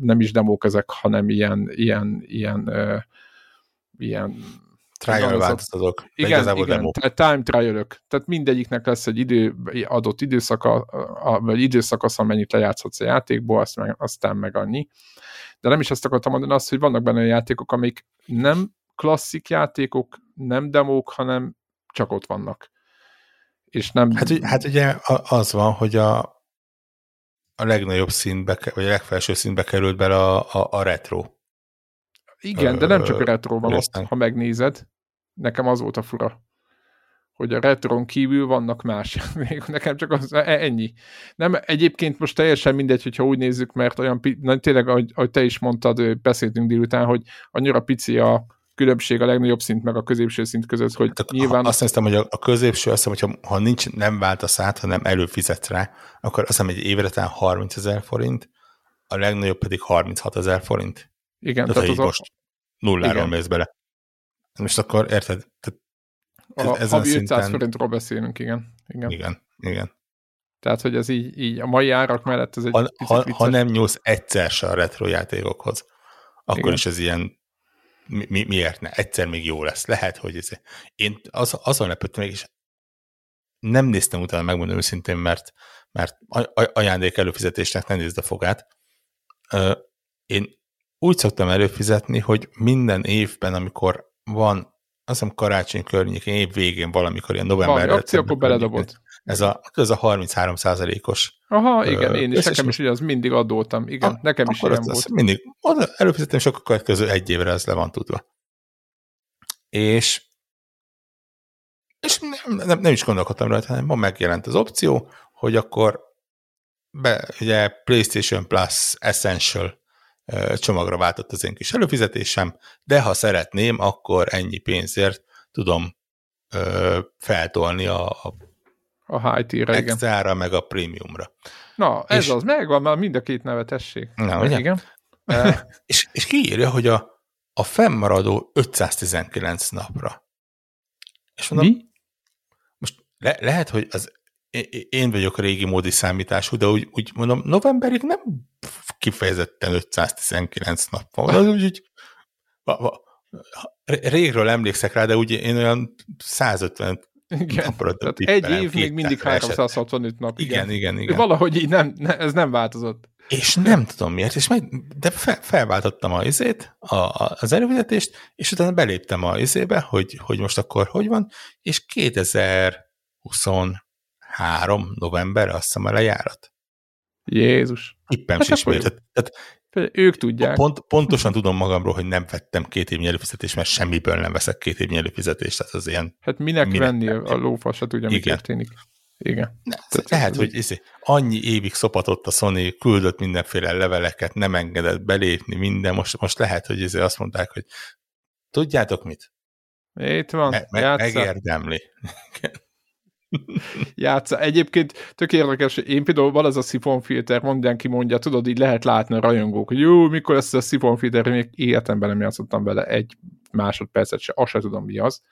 nem is demók ezek, hanem ilyen ilyen, ilyen, e, ilyen trial változatok. Igen, igen tehát time trial Tehát mindegyiknek lesz egy idő, adott időszaka, vagy időszakasz, amennyit lejátszhatsz a játékból, azt meg, aztán meg annyi. De nem is azt akartam mondani, azt, hogy vannak benne játékok, amik nem klasszik játékok, nem demók, hanem csak ott vannak. És nem... Hát, hát ugye az van, hogy a, a legnagyobb szintbe, vagy a legfelső szintbe került bele a, a, a retro. Igen, de nem csak a retro van ott, ha megnézed. Nekem az volt a fura hogy a retron kívül vannak más [laughs] Nekem csak az e, ennyi. Nem, egyébként most teljesen mindegy, hogyha úgy nézzük, mert olyan, na, tényleg, ahogy, ahogy te is mondtad, beszéltünk délután, hogy annyira pici a, különbség a legnagyobb szint meg a középső szint között, hogy Tehát nyilván... Azt hiszem, hogy a, a középső, azt hiszem, hogyha ha nincs, nem váltasz át, hanem előfizetsz rá, akkor azt hiszem, egy évre talán 30 ezer forint, a legnagyobb pedig 36 ezer forint. Igen, tehát, tehát az most a... nulláról mész bele. Most akkor érted? Tehát a ezen havi 500 szinten... forintról beszélünk, igen. Igen, igen. igen. Tehát, hogy ez így, így a mai árak mellett ez egy ha, ha, ha nem nyúlsz egyszer se a retro játékokhoz, akkor igen. is ez ilyen mi, miért ne? Egyszer még jó lesz. Lehet, hogy ez... Én az, azon lepődtem mégis, nem néztem utána, megmondom őszintén, mert, mert ajándék előfizetésnek nem nézd a fogát. Én úgy szoktam előfizetni, hogy minden évben, amikor van, azt hiszem karácsony környékén, év végén valamikor, ilyen november. Van akció, akkor beledobod. Ez a, ez a 33 os Aha, igen, én is, nekem is, az mindig adótam, igen, a, nekem is ilyen volt. Mindig, előfizetem, és akkor következő egy évre ez le van tudva. És és nem, nem, nem is gondolkodtam rajta, hanem ma megjelent az opció, hogy akkor be, ugye PlayStation Plus Essential csomagra váltott az én kis előfizetésem, de ha szeretném, akkor ennyi pénzért tudom ö, feltolni a, a, a high tier extra meg a premiumra. Na, ez és, az, megvan, már mind a két neve tessék. Na, ugye? Igen. [laughs] E, és, és kiírja, hogy a, a fennmaradó 519 napra. És mondom, Mi? most le, lehet, hogy az én vagyok régi módi számítású, de úgy, úgy mondom, novemberig nem kifejezetten 519 nap van. Az úgy, úgy va, va, régről emlékszek rá, de úgy én olyan 150 igen. napra Egy év még mindig 365 nap. Igen, igen, igen. igen. Valahogy így nem, ne, ez nem változott. És nem tudom miért, és meg, de fel, felváltottam a izét, a, a, az előfizetést, és utána beléptem a izébe, hogy, hogy most akkor hogy van, és 2020 három november, azt hiszem a lejárat. Jézus. Tippem hát sincs Tehát, tehát ők tudják. Pont, pontosan tudom magamról, hogy nem vettem két évnyi előfizetést, mert semmiből nem veszek két évnyi előfizetést, tehát az ilyen... Hát minek, minek venni a lófasat, tudja, mi történik. Igen. Ne, Tehát lehet, hogy ez, annyi évig szopatott a Sony, küldött mindenféle leveleket, nem engedett belépni, minden, most, most lehet, hogy ezért azt mondták, hogy tudjátok mit? Itt van, me, me, megérdemli. [laughs] játsza. Egyébként tök érdekes, én például van az a szifonfilter, mindenki mondja, tudod, így lehet látni a rajongók, hogy jó, mikor lesz a szifonfilter, még életemben nem játszottam bele egy másodpercet se, azt se tudom mi az.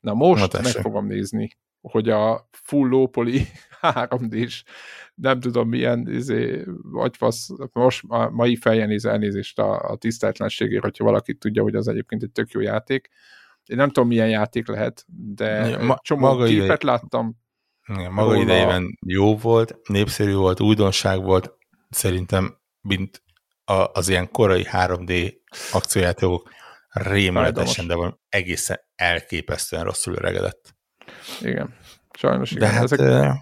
Na most Na, meg fogom nézni, hogy a full lópoli 3D-s, [laughs] nem tudom milyen izé, agyfasz, most a mai fejjen néz elnézést a, a tiszteltlenségért, hogyha valaki tudja, hogy az egyébként egy tök jó játék, én nem tudom, milyen játék lehet, de ma, csomó maga képet idej, láttam. Igen, maga róla. idejében jó volt, népszerű volt, újdonság volt, szerintem, mint a, az ilyen korai 3D akciójátékok rémületesen, de van egészen elképesztően rosszul öregedett. Igen, sajnos igen. De hát ezek...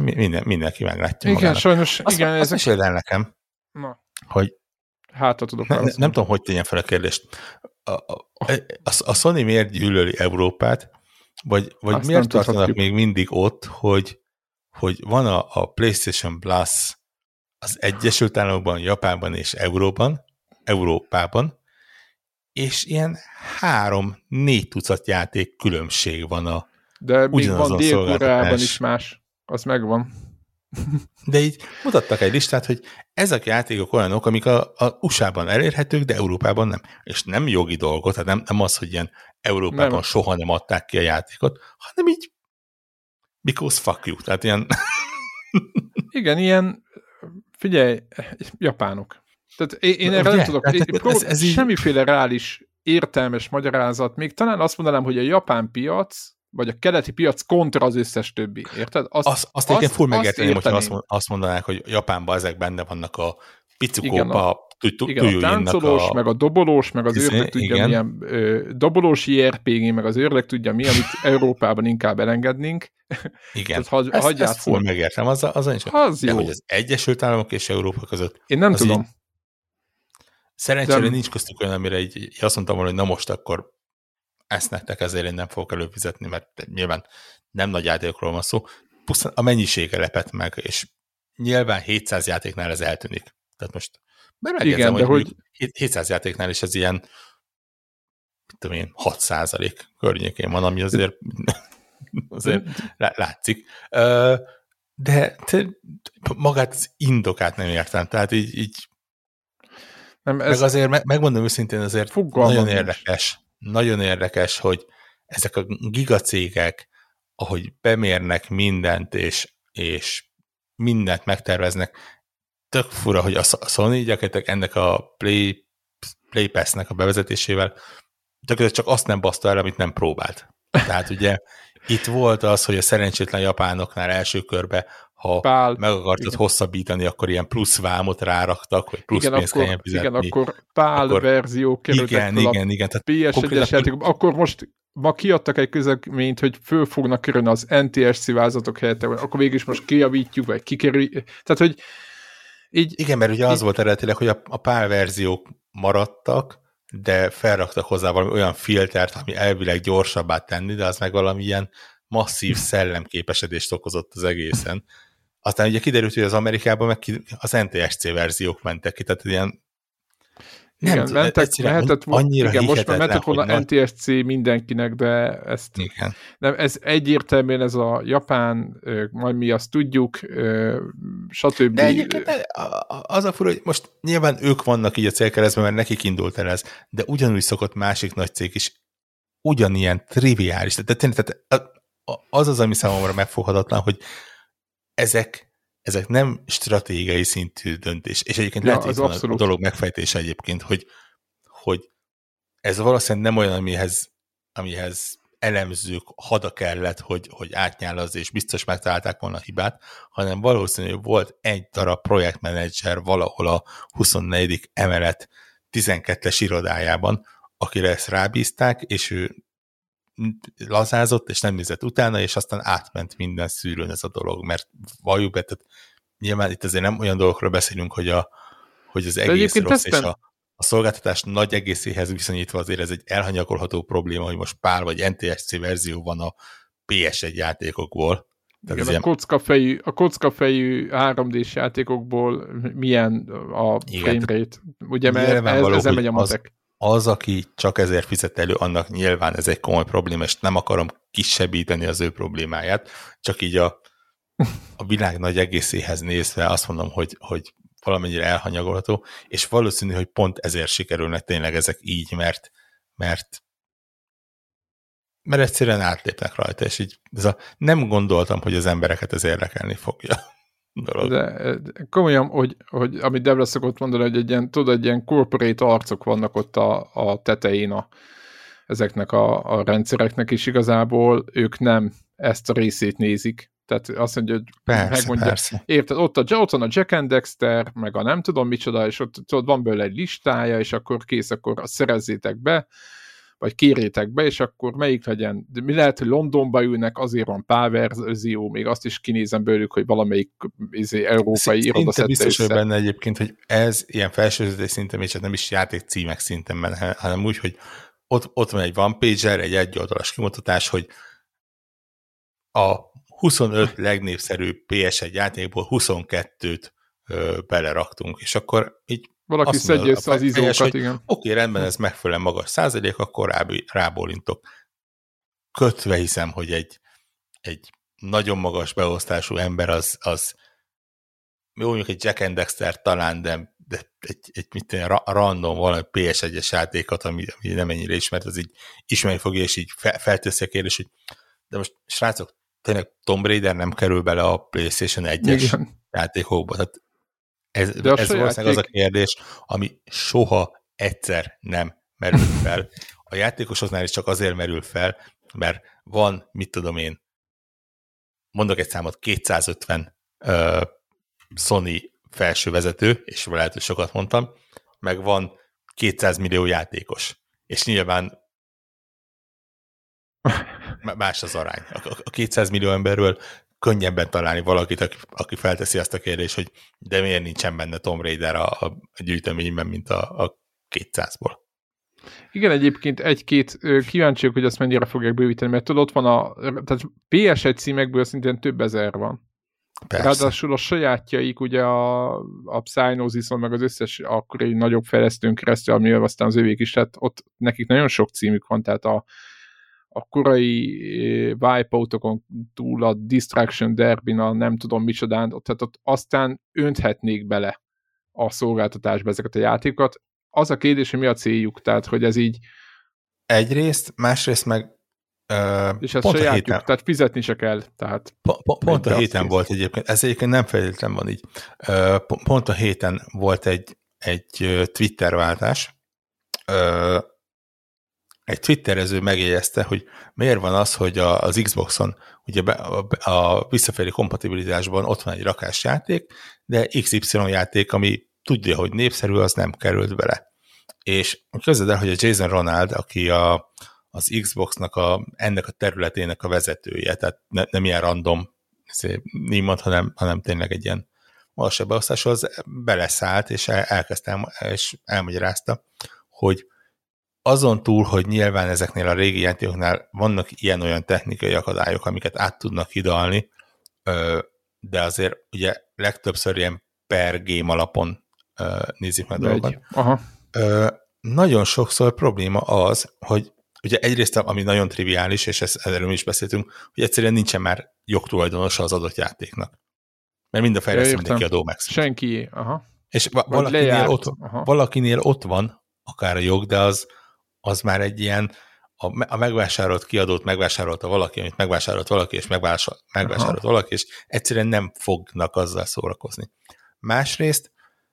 minden, mindenki meglátja Igen, magának. sajnos, azt, igen. Azt ezek... el nekem, Na. hogy Hát, tudok ne, nem tudom, hogy tegyen fel a kérdést a, a, a Sony miért gyűlöli Európát, vagy, vagy miért tartanak még mindig ott, hogy, hogy van a, a PlayStation Plus az Egyesült Államokban, Japánban és Euróban, Európában, és ilyen három-négy tucat játék különbség van a De még van dél is más, az megvan. [laughs] De így mutattak egy listát, hogy ezek a játékok olyanok, amik a, a USA-ban elérhetők, de Európában nem. És nem jogi dolgot, tehát nem, nem az, hogy ilyen Európában nem. soha nem adták ki a játékot, hanem így because fuck you. Tehát ilyen... [laughs] Igen, ilyen, figyelj, japánok. Tehát én, én erre nem tudok, tehát, ez, ez, ez semmiféle reális értelmes magyarázat, még talán azt mondanám, hogy a japán piac vagy a keleti piac kontra az összes többi, érted? Azt, azt, azt, azt full megérteném, hogyha azt, azt mondanák, hogy Japánban ezek benne vannak a picukóba, igen, a táncolós, a... meg a dobolós, meg az izé, őrleg tudja igen. milyen ö, dobolós JRPG, meg az őrleg tudja mi, amit [laughs] Európában inkább elengednénk. Igen, Tehát, ha, ezt, ezt full megértem, az, az, az, az jó. hogy az Egyesült Államok és Európa között. Én nem tudom. Így, szerencsére De... nincs köztük olyan, amire így, így azt mondtam volna, hogy na most akkor ezt nektek ezért én nem fogok előfizetni, mert nyilván nem nagy játékokról van szó, pusztán a mennyisége lepett meg, és nyilván 700 játéknál ez eltűnik. Tehát most Igen, de hogy 700 játéknál is ez ilyen mit tudom én, 6 százalék környékén van, ami azért, [laughs] azért látszik. De magát az indokát nem értem, tehát így, így nem, ez meg azért, megmondom őszintén, azért nagyon érdekes, nagyon érdekes, hogy ezek a gigacégek, ahogy bemérnek mindent, és, és mindent megterveznek, tök fura, hogy a Sony gyakorlatilag ennek a Play, Play Pass-nek a bevezetésével tökéletes csak azt nem baszta el, amit nem próbált. Tehát ugye itt volt az, hogy a szerencsétlen japánoknál első körbe, ha Pál, meg akartad igen. hosszabbítani, akkor ilyen plusz vámot ráraktak, hogy plusz igen, pénzt akkor, kelljen fizetni. igen, akkor pál Akkor- verziók kerültek igen, fel igen, igen. Tehát PS1-es konkrétan- játékok, akkor most ma kiadtak egy közleményt, hogy föl fognak kerülni az NTSC vázatok helyett, akkor végül is most kijavítjuk, vagy kikerül. Tehát, hogy így, Igen, mert ugye az Így- volt eredetileg, hogy a, a pál verziók maradtak, de felraktak hozzá valami olyan filtert, ami elvileg gyorsabbá tenni, de az meg valami ilyen masszív [laughs] szellemképesedést okozott az egészen. Aztán ugye kiderült, hogy az Amerikában meg ki, az NTSC verziók mentek ki, tehát ilyen igen, tudom, mentek, volna, annyira igen, most már mentett volna na- NTSC mindenkinek, de ezt Igen. nem, ez egyértelműen ez a japán, majd mi azt tudjuk, stb. De egyébként az a fura, hogy most nyilván ők vannak így a célkeresztben, mert nekik indult el ez, de ugyanúgy szokott másik nagy cég is ugyanilyen triviális. Tehát tényleg, tehát az az, ami számomra megfoghatatlan, hogy ezek, ezek nem stratégiai szintű döntés. És egyébként Ja, lehet, hogy van a- dolog megfejtése egyébként, hogy, hogy ez valószínűleg nem olyan, amihez, amihez elemzők hada kellett, hogy, hogy átnyálaz, és biztos megtalálták volna a hibát, hanem valószínű, hogy volt egy darab projektmenedzser valahol a 24. emelet 12-es irodájában, akire ezt rábízták, és ő lazázott, és nem nézett utána, és aztán átment minden szűrőn ez a dolog, mert valljuk be, tehát nyilván itt azért nem olyan dolgokról beszélünk, hogy, a, hogy az egész rossz, és a, a szolgáltatás nagy egészéhez viszonyítva azért ez egy elhanyagolható probléma, hogy most pár vagy NTSC verzió van a PS1 játékokból. Tehát Igen, a, kockafejű, a kockafejű 3D-s játékokból milyen a Igen, frame rate. Ugye, mert ez, hogy megy a matek. az, aki csak ezért fizet elő, annak nyilván ez egy komoly probléma, és nem akarom kisebbíteni az ő problémáját, csak így a, a világ nagy egészéhez nézve azt mondom, hogy, hogy valamennyire elhanyagolható, és valószínű, hogy pont ezért sikerülnek tényleg ezek így, mert, mert mert egyszerűen átlépnek rajta, és így ez a, nem gondoltam, hogy az embereket ez érdekelni fogja. Dolog. De, komolyan, hogy, hogy amit Debra szokott mondani, hogy egy ilyen, tudod, egy ilyen corporate arcok vannak ott a, a tetején a, ezeknek a, a rendszereknek, és igazából ők nem ezt a részét nézik. Tehát azt mondja, hogy Persze, megmondja, persze. Érted, ott, a, ott van a Jack and Dexter, meg a nem tudom micsoda, és ott, ott van belőle egy listája, és akkor kész, akkor szerezzétek be, vagy kérjétek be, és akkor melyik legyen. De mi lehet, hogy Londonba ülnek, azért van pár verzió, még azt is kinézem belőlük, hogy valamelyik izé, európai iroda szedte biztos vagy benne egyébként, hogy ez ilyen felsőződés szinten, és nem is játék címek szinten benne, hanem úgy, hogy ott, ott van egy one pager, egy egyoldalas kimutatás, hogy a 25 legnépszerűbb PS1 játékból 22-t ö, beleraktunk, és akkor így Valaki azt szedje össze az izókat, hogy igen. oké, rendben, ez megfelelően magas százalék, akkor rá, rábólintok. Kötve hiszem, hogy egy, egy nagyon magas beosztású ember az, az jó, mondjuk egy Jack and Dexter talán, de, de egy, egy mit ra, random valami PS1-es játékot, ami, ami nem ennyire ismert, az így ismerni fogja, és így fel, felteszi a kérdés, hogy de most srácok, tényleg Tomb Raider nem kerül bele a PlayStation 1-es igen. játékokba. Tehát ez, De ez valószínűleg az a játék- kérdés, ami soha egyszer nem merül fel. A játékosoknál is csak azért merül fel, mert van, mit tudom én, mondok egy számot, 250 uh, Sony felső vezető, és lehet, hogy sokat mondtam, meg van 200 millió játékos. És nyilván [laughs] más az arány. A, a 200 millió emberről könnyebben találni valakit, aki, aki felteszi azt a kérdést, hogy de miért nincsen benne Tom Raider a, a gyűjteményben, mint a, a 200-ból. Igen, egyébként egy-két kíváncsiak, hogy azt mennyire fogják bővíteni, mert tudod, ott van a, tehát PS1 címekből szintén több ezer van. Persze. Ráadásul a sajátjaik, ugye a, a Psygnosis, meg az összes akkori nagyobb fejlesztőn keresztül, ami aztán az övék is, tehát ott nekik nagyon sok címük van, tehát a, a korai eh, Wipeoutokon túl a Distraction derby a nem tudom micsodán, tehát ott aztán önthetnék bele a szolgáltatásba ezeket a játékokat. Az a kérdés, hogy mi a céljuk, tehát hogy ez így, Egyrészt, másrészt meg uh, és ez pont, a sajátjuk, héten, tehát fizetni se kell, tehát pont, pont a héten kész. volt egyébként, ez egyébként nem feltétlen van így, uh, pont, a héten volt egy, egy Twitter váltás, uh, egy twitterező megjegyezte, hogy miért van az, hogy a, az Xboxon ugye a, visszafelé kompatibilitásban ott van egy rakás játék, de XY játék, ami tudja, hogy népszerű, az nem került bele. És közöd el, hogy a Jason Ronald, aki a, az Xboxnak a, ennek a területének a vezetője, tehát ne, nem ilyen random némond, hanem, hanem tényleg egy ilyen magas beosztás, az beleszállt, és el, elkezdte, és elmagyarázta, hogy azon túl, hogy nyilván ezeknél a régi játékoknál vannak ilyen-olyan technikai akadályok, amiket át tudnak hidalni, de azért ugye legtöbbször ilyen per game alapon nézik meg dolgokat. Aha. Nagyon sokszor probléma az, hogy ugye egyrészt, ami nagyon triviális, és ezt, erről is beszéltünk, hogy egyszerűen nincsen már jogtulajdonosa az adott játéknak. Mert mind a fejlesztő mindenki a Domax. Senki, aha. És valakinél ott, valakinél ott van akár a jog, de az, az már egy ilyen, a, a megvásárolt kiadót megvásárolta valaki, amit megvásárolt valaki, és megvásárolt, megvásárolt Aha. valaki, és egyszerűen nem fognak azzal szórakozni. Másrészt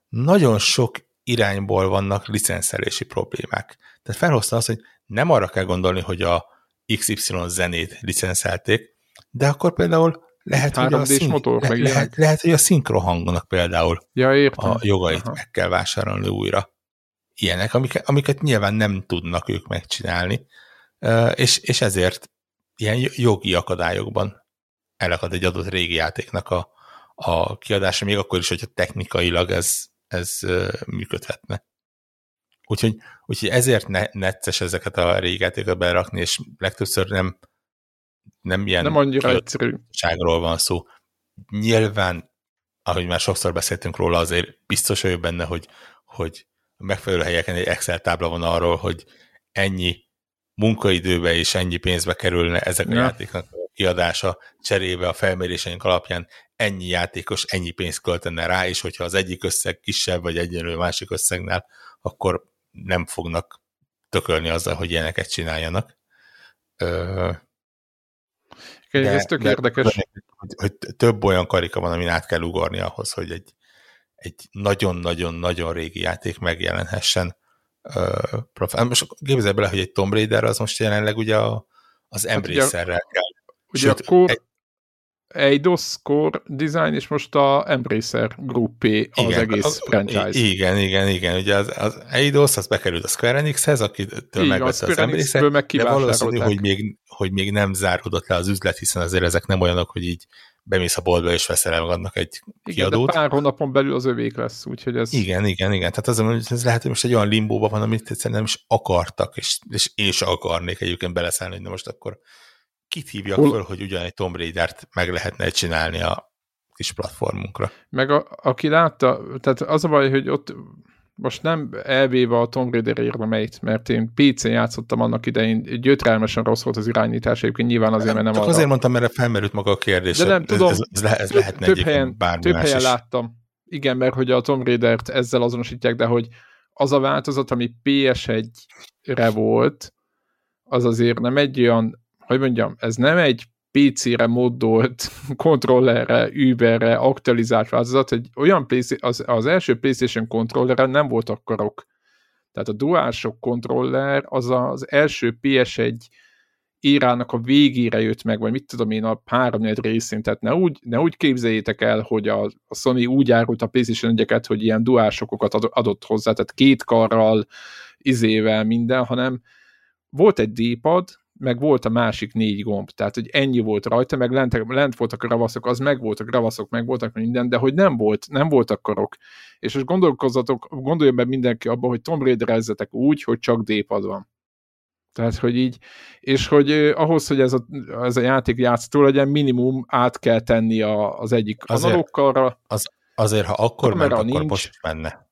nagyon sok irányból vannak licenszelési problémák. Tehát felhozta azt, hogy nem arra kell gondolni, hogy a XY zenét licenszelték, de akkor például lehet, hogy a, szink, motor, le, lehet, lehet, hogy a szinkrohangnak például ja, a jogait Aha. meg kell vásárolni újra ilyenek, amiket, amiket nyilván nem tudnak ők megcsinálni, és, és ezért ilyen jogi akadályokban elakad egy adott régi játéknak a, a kiadása, még akkor is, hogyha technikailag ez, ez működhetne. Úgyhogy, úgyhogy ezért ne, necces ezeket a régi játékokat berakni, és legtöbbször nem, nem ilyen nem annyira egyszerű. van szó. Nyilván, ahogy már sokszor beszéltünk róla, azért biztos vagyok benne, hogy, hogy megfelelő helyeken egy Excel tábla van arról, hogy ennyi munkaidőbe és ennyi pénzbe kerülne ezek a ja. játéknak a kiadása, cserébe a felméréseink alapján ennyi játékos ennyi pénzt költene rá, és hogyha az egyik összeg kisebb, vagy egyenlő másik összegnál, akkor nem fognak tökölni azzal, hogy ilyeneket csináljanak. Ö, de, ez tök de, érdekes. Hogy, hogy több olyan karika van, amin át kell ugorni ahhoz, hogy egy, egy nagyon-nagyon-nagyon régi játék megjelenhessen. Uh, most képzelj bele, hogy egy Tomb Raider az most jelenleg ugye a, az Embracerrel hát kell. Ugye Sőt, akkor egy, Eidos Core Design, és most a Embracer Group az igen, egész az, franchise. Igen, igen, igen. Ugye az, az Eidos, az bekerült a Square Enixhez, akitől megvette az Embracer, meg de valószínű, hogy még, hogy még nem záródott le az üzlet, hiszen azért ezek nem olyanok, hogy így bemész a boltba és veszel el magadnak egy igen, kiadót. De pár hónapon belül az övék lesz, úgyhogy ez... Igen, igen, igen. Tehát az, hogy ez lehet, hogy most egy olyan limbóban van, amit egyszerűen nem is akartak, és, és én is akarnék egyébként beleszállni, hogy na most akkor kit hívjak Hol... föl, hogy ugyan egy Tomb Raider-t meg lehetne csinálni a kis platformunkra. Meg a, aki látta, tehát az a baj, hogy ott most nem elvéve a Tomb Raider érdemeit, mert én PC-n játszottam annak idején, gyötrelmesen rossz volt az irányítás, egyébként nyilván azért, mert nem Csak azért mondtam, mert felmerült maga a kérdés. De nem tudom, ez, ez, ez, ez lehetne több helyen, több helyen is. láttam. Igen, mert hogy a Tomb Raider-t ezzel azonosítják, de hogy az a változat, ami PS1-re volt, az azért nem egy olyan, hogy mondjam, ez nem egy PC-re moddolt, [laughs] kontrollerre, Uberre aktualizált változat, hogy olyan az, az első PlayStation kontrollerre nem volt akarok. Tehát a DualShock kontroller az az első PS1 írának a végére jött meg, vagy mit tudom én, a három részén, tehát ne úgy, ne úgy képzeljétek el, hogy a, a Sony úgy árult a PlayStation 1 hogy ilyen duálsokokat adott hozzá, tehát két karral, izével, minden, hanem volt egy D-pad, meg volt a másik négy gomb, tehát hogy ennyi volt rajta, meg lent, lent voltak a ravaszok, az meg voltak ravaszok, meg voltak minden, de hogy nem volt, nem voltak karok. És most gondolkozzatok, gondoljon be mindenki abba, hogy Tomb raider úgy, hogy csak D-pad van. Tehát, hogy így, és hogy eh, ahhoz, hogy ez a, ez a játék játszható legyen, minimum át kell tenni a, az egyik analógkarra. Az, azért, ha akkor ment, akkor nincs. most menne.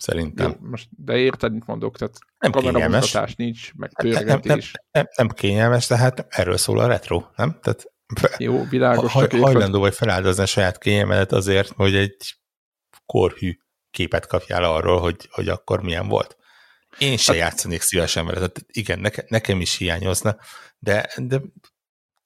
Szerintem. Jó, most, de érted, mit mondok, tehát nem kameramutatás nincs, meg pörgetés. Nem, nem, nem, nem kényelmes, de hát erről szól a retro, nem? Tehát [laughs] Jó, világos. Ha, hajlandó vagy feláldozni a saját kényelmedet azért, hogy egy korhű képet kapjál arról, hogy, hogy akkor milyen volt. Én se hát, játszanék szívesen vele, tehát igen, neke, nekem is hiányozna, de, de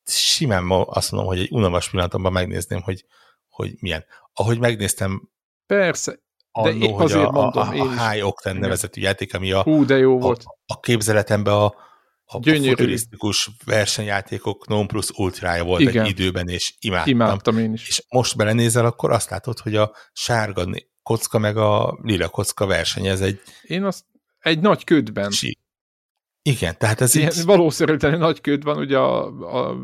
simán azt mondom, hogy egy unalmas pillanatomban megnézném, hogy, hogy milyen. Ahogy megnéztem Persze, annó, de én azért a, mondom, a, a, a High Octane nevezetű játék, ami a, Hú, de jó volt. a, a képzeletembe a, a, a futurisztikus versenyjátékok non plus ultrája volt Igen. egy időben, és imádtam. Imádtam én is. És most belenézel, akkor azt látod, hogy a sárga kocka meg a lila kocka verseny, ez egy... Én azt egy nagy ködben. Sí. Igen, tehát ez Ilyen, így... Valószínűleg nagy köd van, ugye a, a,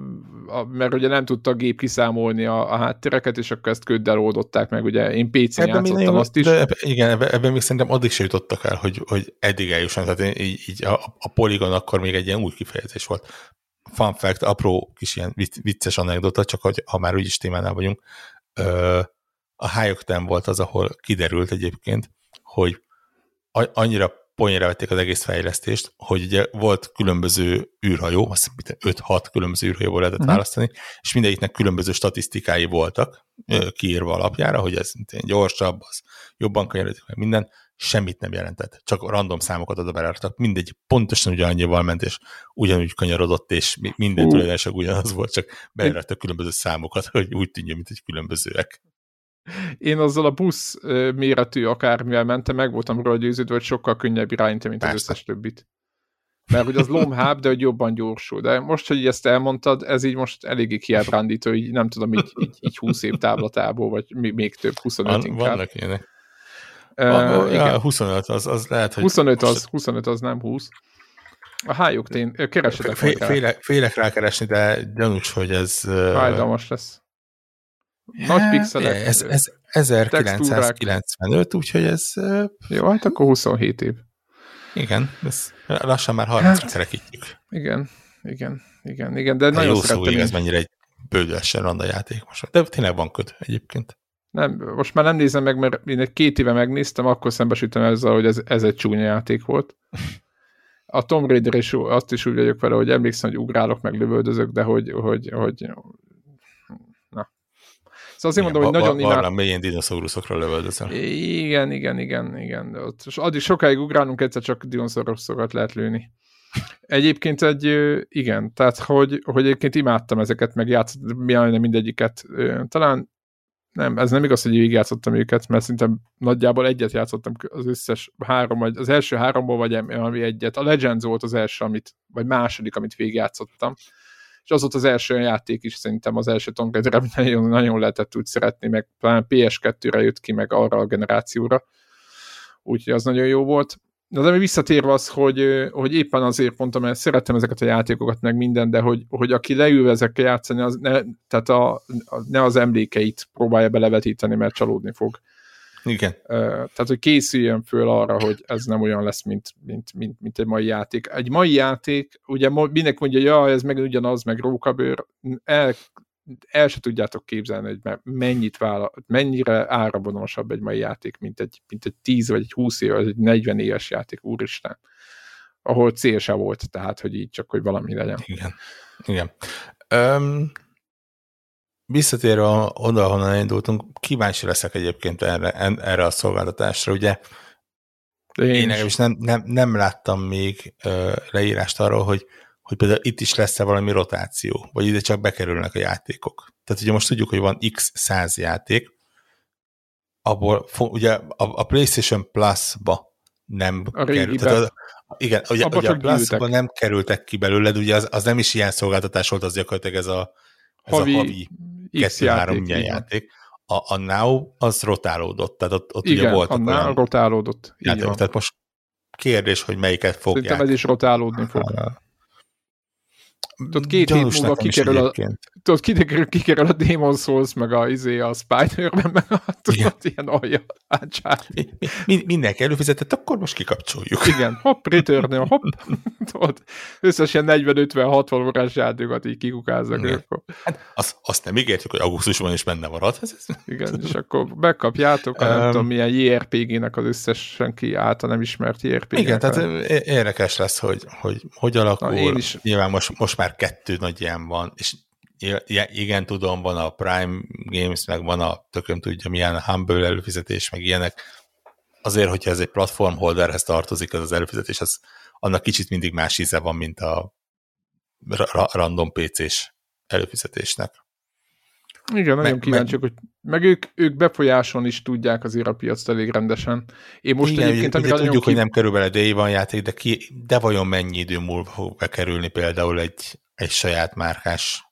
a, mert ugye nem tudta a gép kiszámolni a, a háttéreket, és akkor ezt köddel oldották meg, ugye én PC-n ebben játszottam azt is. De ebben, igen, ebben, ebben még szerintem addig se jutottak el, hogy, hogy eddig eljusson, tehát így, így a, a poligon akkor még egy ilyen új kifejezés volt. Fun fact, apró kis ilyen vicces anekdota, csak hogy ha már úgyis témánál vagyunk, a High volt az, ahol kiderült egyébként, hogy annyira poénra vették az egész fejlesztést, hogy ugye volt különböző űrhajó, azt hiszem 5-6 különböző űrhajóból lehetett uh-huh. választani, és mindegyiknek különböző statisztikái voltak kiírva alapjára, hogy ez gyorsabb, az jobban kanyarodik meg minden, semmit nem jelentett, csak random számokat oda beraktak, mindegy pontosan ugyanannyival ment, és ugyanúgy kanyarodott, és minden tulajdonosak ugyanaz volt, csak beleraktak különböző számokat, hogy úgy tűnjön, mint egy különbözőek. Én azzal a busz méretű akármivel mentem, meg voltam róla győződve, hogy sokkal könnyebb irányítani, mint Persze. az összes többit. Mert hogy az lomháb, de hogy jobban gyorsul. De most, hogy ezt elmondtad, ez így most eléggé kiábrándító, hogy nem tudom, így, így, így 20 év távlatából, vagy még több, 25 Van, inkább. Vannak ilyenek. Uh, igen. Ja, 25 az, az lehet, hogy... 25 az, 25 az nem 20. A hájuk én keresetek Fé, félek, félek rákeresni, de gyanús, hogy ez... Fájdalmas lesz. Nagy pixelek. Ez, ez 1995, úgyhogy ez... Jó, hát akkor 27 év. Igen, ez lassan már 30 hát, kerekítjük. Igen, igen, igen, igen, de, de nagyon jó szó, ez mennyire egy bődösen randa játék most. De tényleg van köt egyébként. Nem, most már nem nézem meg, mert én egy két éve megnéztem, akkor szembesítem ezzel, hogy ez, ez egy csúnya játék volt. A Tomb Raider is azt is úgy vagyok vele, hogy emlékszem, hogy ugrálok, meg lövöldözök, de hogy, hogy, hogy Szóval azért mondom, hogy nagyon imád... Van mélyén dinoszauruszokra lövöldözöl. Igen, igen, igen, igen. Ott, és addig sokáig ugrálunk, egyszer csak dinoszauruszokat lehet lőni. Egyébként egy, igen, tehát hogy, hogy egyébként imádtam ezeket, meg játszottam mindegyiket. Talán nem, ez nem igaz, hogy végig játszottam őket, mert szerintem nagyjából egyet játszottam az összes három, vagy az első háromból, vagy ami egyet. A Legends volt az első, amit, vagy második, amit végigjátszottam és az volt az első játék is szerintem az első Tomb Raider, amit nagyon, nagyon lehetett úgy szeretni, meg talán PS2-re jött ki, meg arra a generációra, úgyhogy az nagyon jó volt. De, de visszatérve az, hogy, hogy éppen azért mondtam, mert szerettem ezeket a játékokat, meg minden, de hogy, hogy aki leül ezekkel játszani, az ne, tehát a, a, ne az emlékeit próbálja belevetíteni, mert csalódni fog. Igen. Tehát, hogy készüljön föl arra, hogy ez nem olyan lesz, mint, mint, mint, mint egy mai játék. Egy mai játék, ugye mindenki mondja, ja, ez meg ugyanaz, meg rókabőr, el, el se tudjátok képzelni, hogy mennyit vállal, mennyire áravonosabb egy mai játék, mint egy, mint egy 10 vagy egy 20 év, vagy egy 40 éves játék, úristen. Ahol cél se volt, tehát, hogy így csak, hogy valami legyen. Igen. Igen. Um, visszatérve oda, honnan indultunk, kíváncsi leszek egyébként erre, erre a szolgáltatásra, ugye én, én is nem, nem, nem láttam még uh, leírást arról, hogy, hogy például itt is lesz-e valami rotáció, vagy ide csak bekerülnek a játékok. Tehát ugye most tudjuk, hogy van x száz játék, abból ugye a, a PlayStation Plus-ba nem a. Tehát igen, ugye, ugye a Plus-ba nem kerültek ki belőled, ugye az, az nem is ilyen szolgáltatás volt, az gyakorlatilag ez a, ez havi, a havi kettő-három ilyen játék. A, a Now az rotálódott, tehát ott, ott igen, ugye voltak a olyan rotálódott. Játék, tehát most kérdés, hogy melyiket fogják. Szerintem ez is rotálódni fog. Tudod, két hét múlva kikerül a, tudod, kikerül, kikerül a Demon Souls, meg a, izé, a Spider-Man, meg a tudod, ilyen alja mi, mi, mindenki előfizetett, akkor most kikapcsoljuk. Igen, hopp, return hopp, [laughs] tudod, összesen 40-50-60 órás játékokat így kikukáznak. Hát azt, azt nem ígértük, hogy augusztusban is benne marad. Ez. Igen, és akkor megkapjátok a nem um, tudom milyen JRPG-nek az összes senki által nem ismert JRPG-nek. Igen, tehát érdekes lesz, hogy hogy, hogy alakul. Na, én is. Nyilván most, most már kettő nagy ilyen van, és igen, tudom, van a Prime Games, meg van a tököm tudja milyen Humble előfizetés, meg ilyenek. Azért, hogyha ez egy platform holderhez tartozik, az az előfizetés, az, annak kicsit mindig más íze van, mint a ra random PC-s előfizetésnek. Igen, nagyon meg, kíváncsiak, meg, hogy meg ők, ők befolyáson is tudják azért a piacot elég rendesen. Én most igen, egyébként, ugye, tudjuk, ki... hogy nem kerül bele day van játék, de, ki, de vajon mennyi idő múlva fog bekerülni például egy, egy saját márkás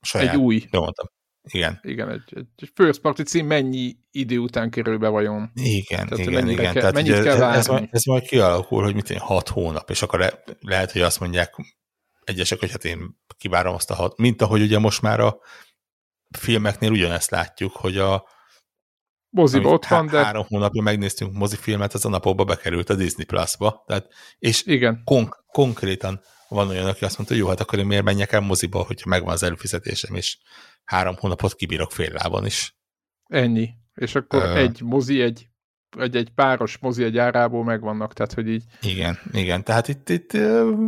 saját, egy új. De mondtam. Igen. Igen, egy, egy first party cím mennyi idő után kerül be vajon? Igen, Tehát igen, igen. Kell, Tehát mennyit ugye, kell ez, ez, ez majd kialakul, hogy mit én, hat hónap, és akkor le, lehet, hogy azt mondják egyesek, hogy hát én kivárom azt a hat, mint ahogy ugye most már a filmeknél ugyanezt látjuk, hogy a moziba ott van, de... Három hónapja megnéztünk mozifilmet, az a napokba bekerült a Disney Plus-ba. Tehát, és Igen. Konk- konkrétan van olyan, aki azt mondta, hogy jó, hát akkor én miért menjek el moziba, hogyha megvan az előfizetésem, és három hónapot kibírok fél lábon is. Ennyi. És akkor Ö... egy mozi, egy, egy, egy páros mozi egy árából megvannak, tehát hogy így... Igen, igen, tehát itt, itt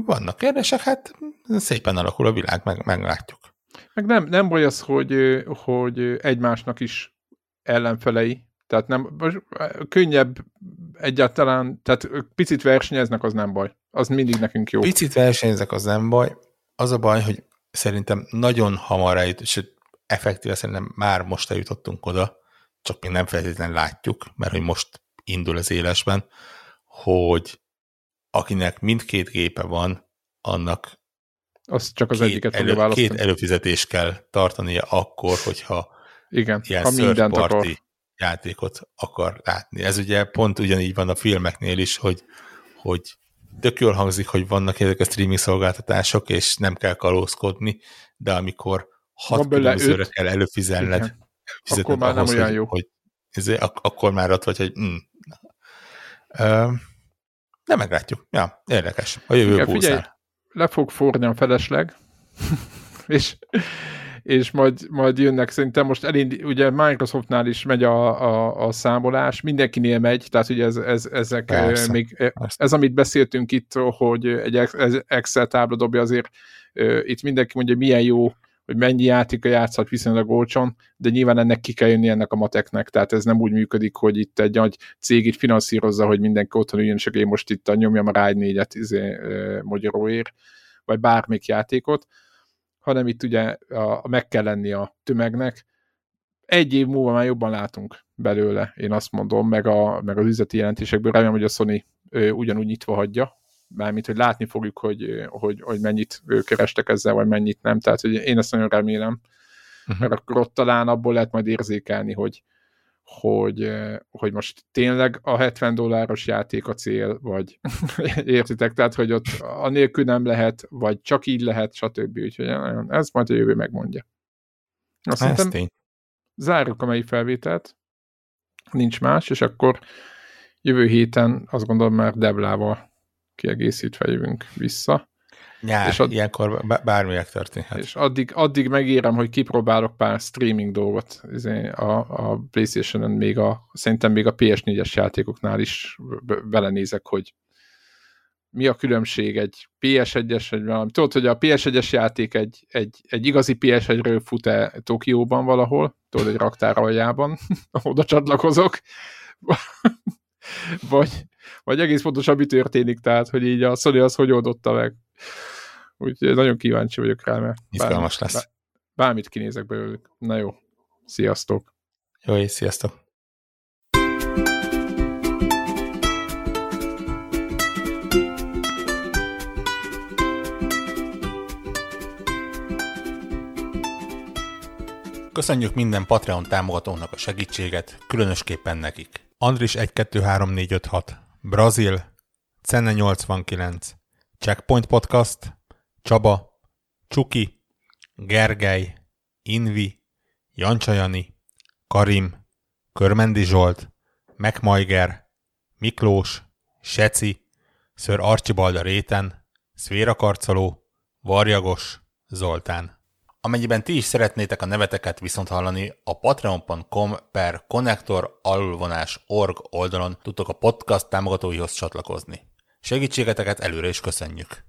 vannak kérdések, hát szépen alakul a világ, meg, meglátjuk. Meg nem, nem baj az, hogy, hogy egymásnak is ellenfelei, tehát nem, könnyebb egyáltalán, tehát picit versenyeznek, az nem baj. Az mindig nekünk jó. Picit versenyeznek, az nem baj. Az a baj, hogy szerintem nagyon hamar eljut, és effektíve szerintem már most eljutottunk oda, csak még nem feltétlenül látjuk, mert hogy most indul az élesben, hogy akinek mindkét gépe van, annak az csak az két egyiket elő, választani. Két előfizetést kell tartania akkor, hogyha Igen, ilyen ha third party akar. játékot akar látni. Ez ugye pont ugyanígy van a filmeknél is, hogy, hogy tök jól hangzik, hogy vannak ezek a streaming szolgáltatások, és nem kell kalózkodni, de amikor hat különbözőre kell előfizetned, akkor már ahhoz, nem olyan hogy, jó. Hogy, ak- akkor már ott vagy, hogy mm. uh, de meglátjuk. Ja, érdekes. A jövő Igen, figyelj, le fog forni a felesleg, [laughs] és, és majd, majd jönnek, szerintem most elindi, ugye Microsoftnál is megy a, a, a számolás, mindenkinél megy, tehát ugye ez, ez, ezek Persze. még, ez, amit beszéltünk itt, hogy egy Excel tábla dobja azért, itt mindenki mondja, milyen jó hogy mennyi játéka játszhat viszonylag olcsón, de nyilván ennek ki kell jönni ennek a mateknek, tehát ez nem úgy működik, hogy itt egy nagy cég itt finanszírozza, hogy mindenki otthon üljön, és én most itt nyomjam a ráj négyet izé, magyaróért, vagy bármik játékot, hanem itt ugye a, a, meg kell lenni a tömegnek. Egy év múlva már jobban látunk belőle, én azt mondom, meg, a, meg az üzleti jelentésekből. Remélem, hogy a Sony ö, ugyanúgy nyitva hagyja, mármint, hogy látni fogjuk, hogy, hogy, hogy mennyit kerestek ezzel, vagy mennyit nem. Tehát, hogy én ezt nagyon remélem, uh-huh. mert akkor ott talán abból lehet majd érzékelni, hogy, hogy, hogy most tényleg a 70 dolláros játék a cél, vagy [laughs] értitek, tehát, hogy ott anélkül nem lehet, vagy csak így lehet, stb. Úgyhogy ez majd a jövő megmondja. Azt hiszem, zárjuk a mely felvételt, nincs más, és akkor jövő héten azt gondolom már Deblával kiegészítve jövünk vissza. Nyár, és ad... ilyenkor bármi történhet. És addig, addig megérem, hogy kipróbálok pár streaming dolgot izé, a, a Playstation-en, még a, szerintem még a PS4-es játékoknál is belenézek, hogy mi a különbség egy PS1-es, egy valami. Tudod, hogy a PS1-es játék egy, egy, egy igazi PS1-ről fut-e Tokióban valahol, tudod, egy raktár aljában, [laughs] oda csatlakozok, vagy, vagy egész pontosan mi történik, tehát, hogy így a Sony az hogy oldotta meg. Úgyhogy nagyon kíváncsi vagyok rá, mert Izgalmas lesz. Bár, bármit kinézek belőlük. Na jó, sziasztok! Jó, és sziasztok! Köszönjük minden Patreon támogatónak a segítséget, különösképpen nekik. Andris 123456, Brazil, Cenne 89, Checkpoint Podcast, Csaba, Csuki, Gergely, Invi, Jancsajani, Karim, Körmendi Zsolt, Megmajger, Miklós, Seci, Ször Archibald a réten, Szvéra Karcoló, Varjagos, Zoltán. Amennyiben ti is szeretnétek a neveteket viszont hallani, a patreon.com per connector org oldalon tudtok a podcast támogatóihoz csatlakozni. Segítségeteket előre is köszönjük!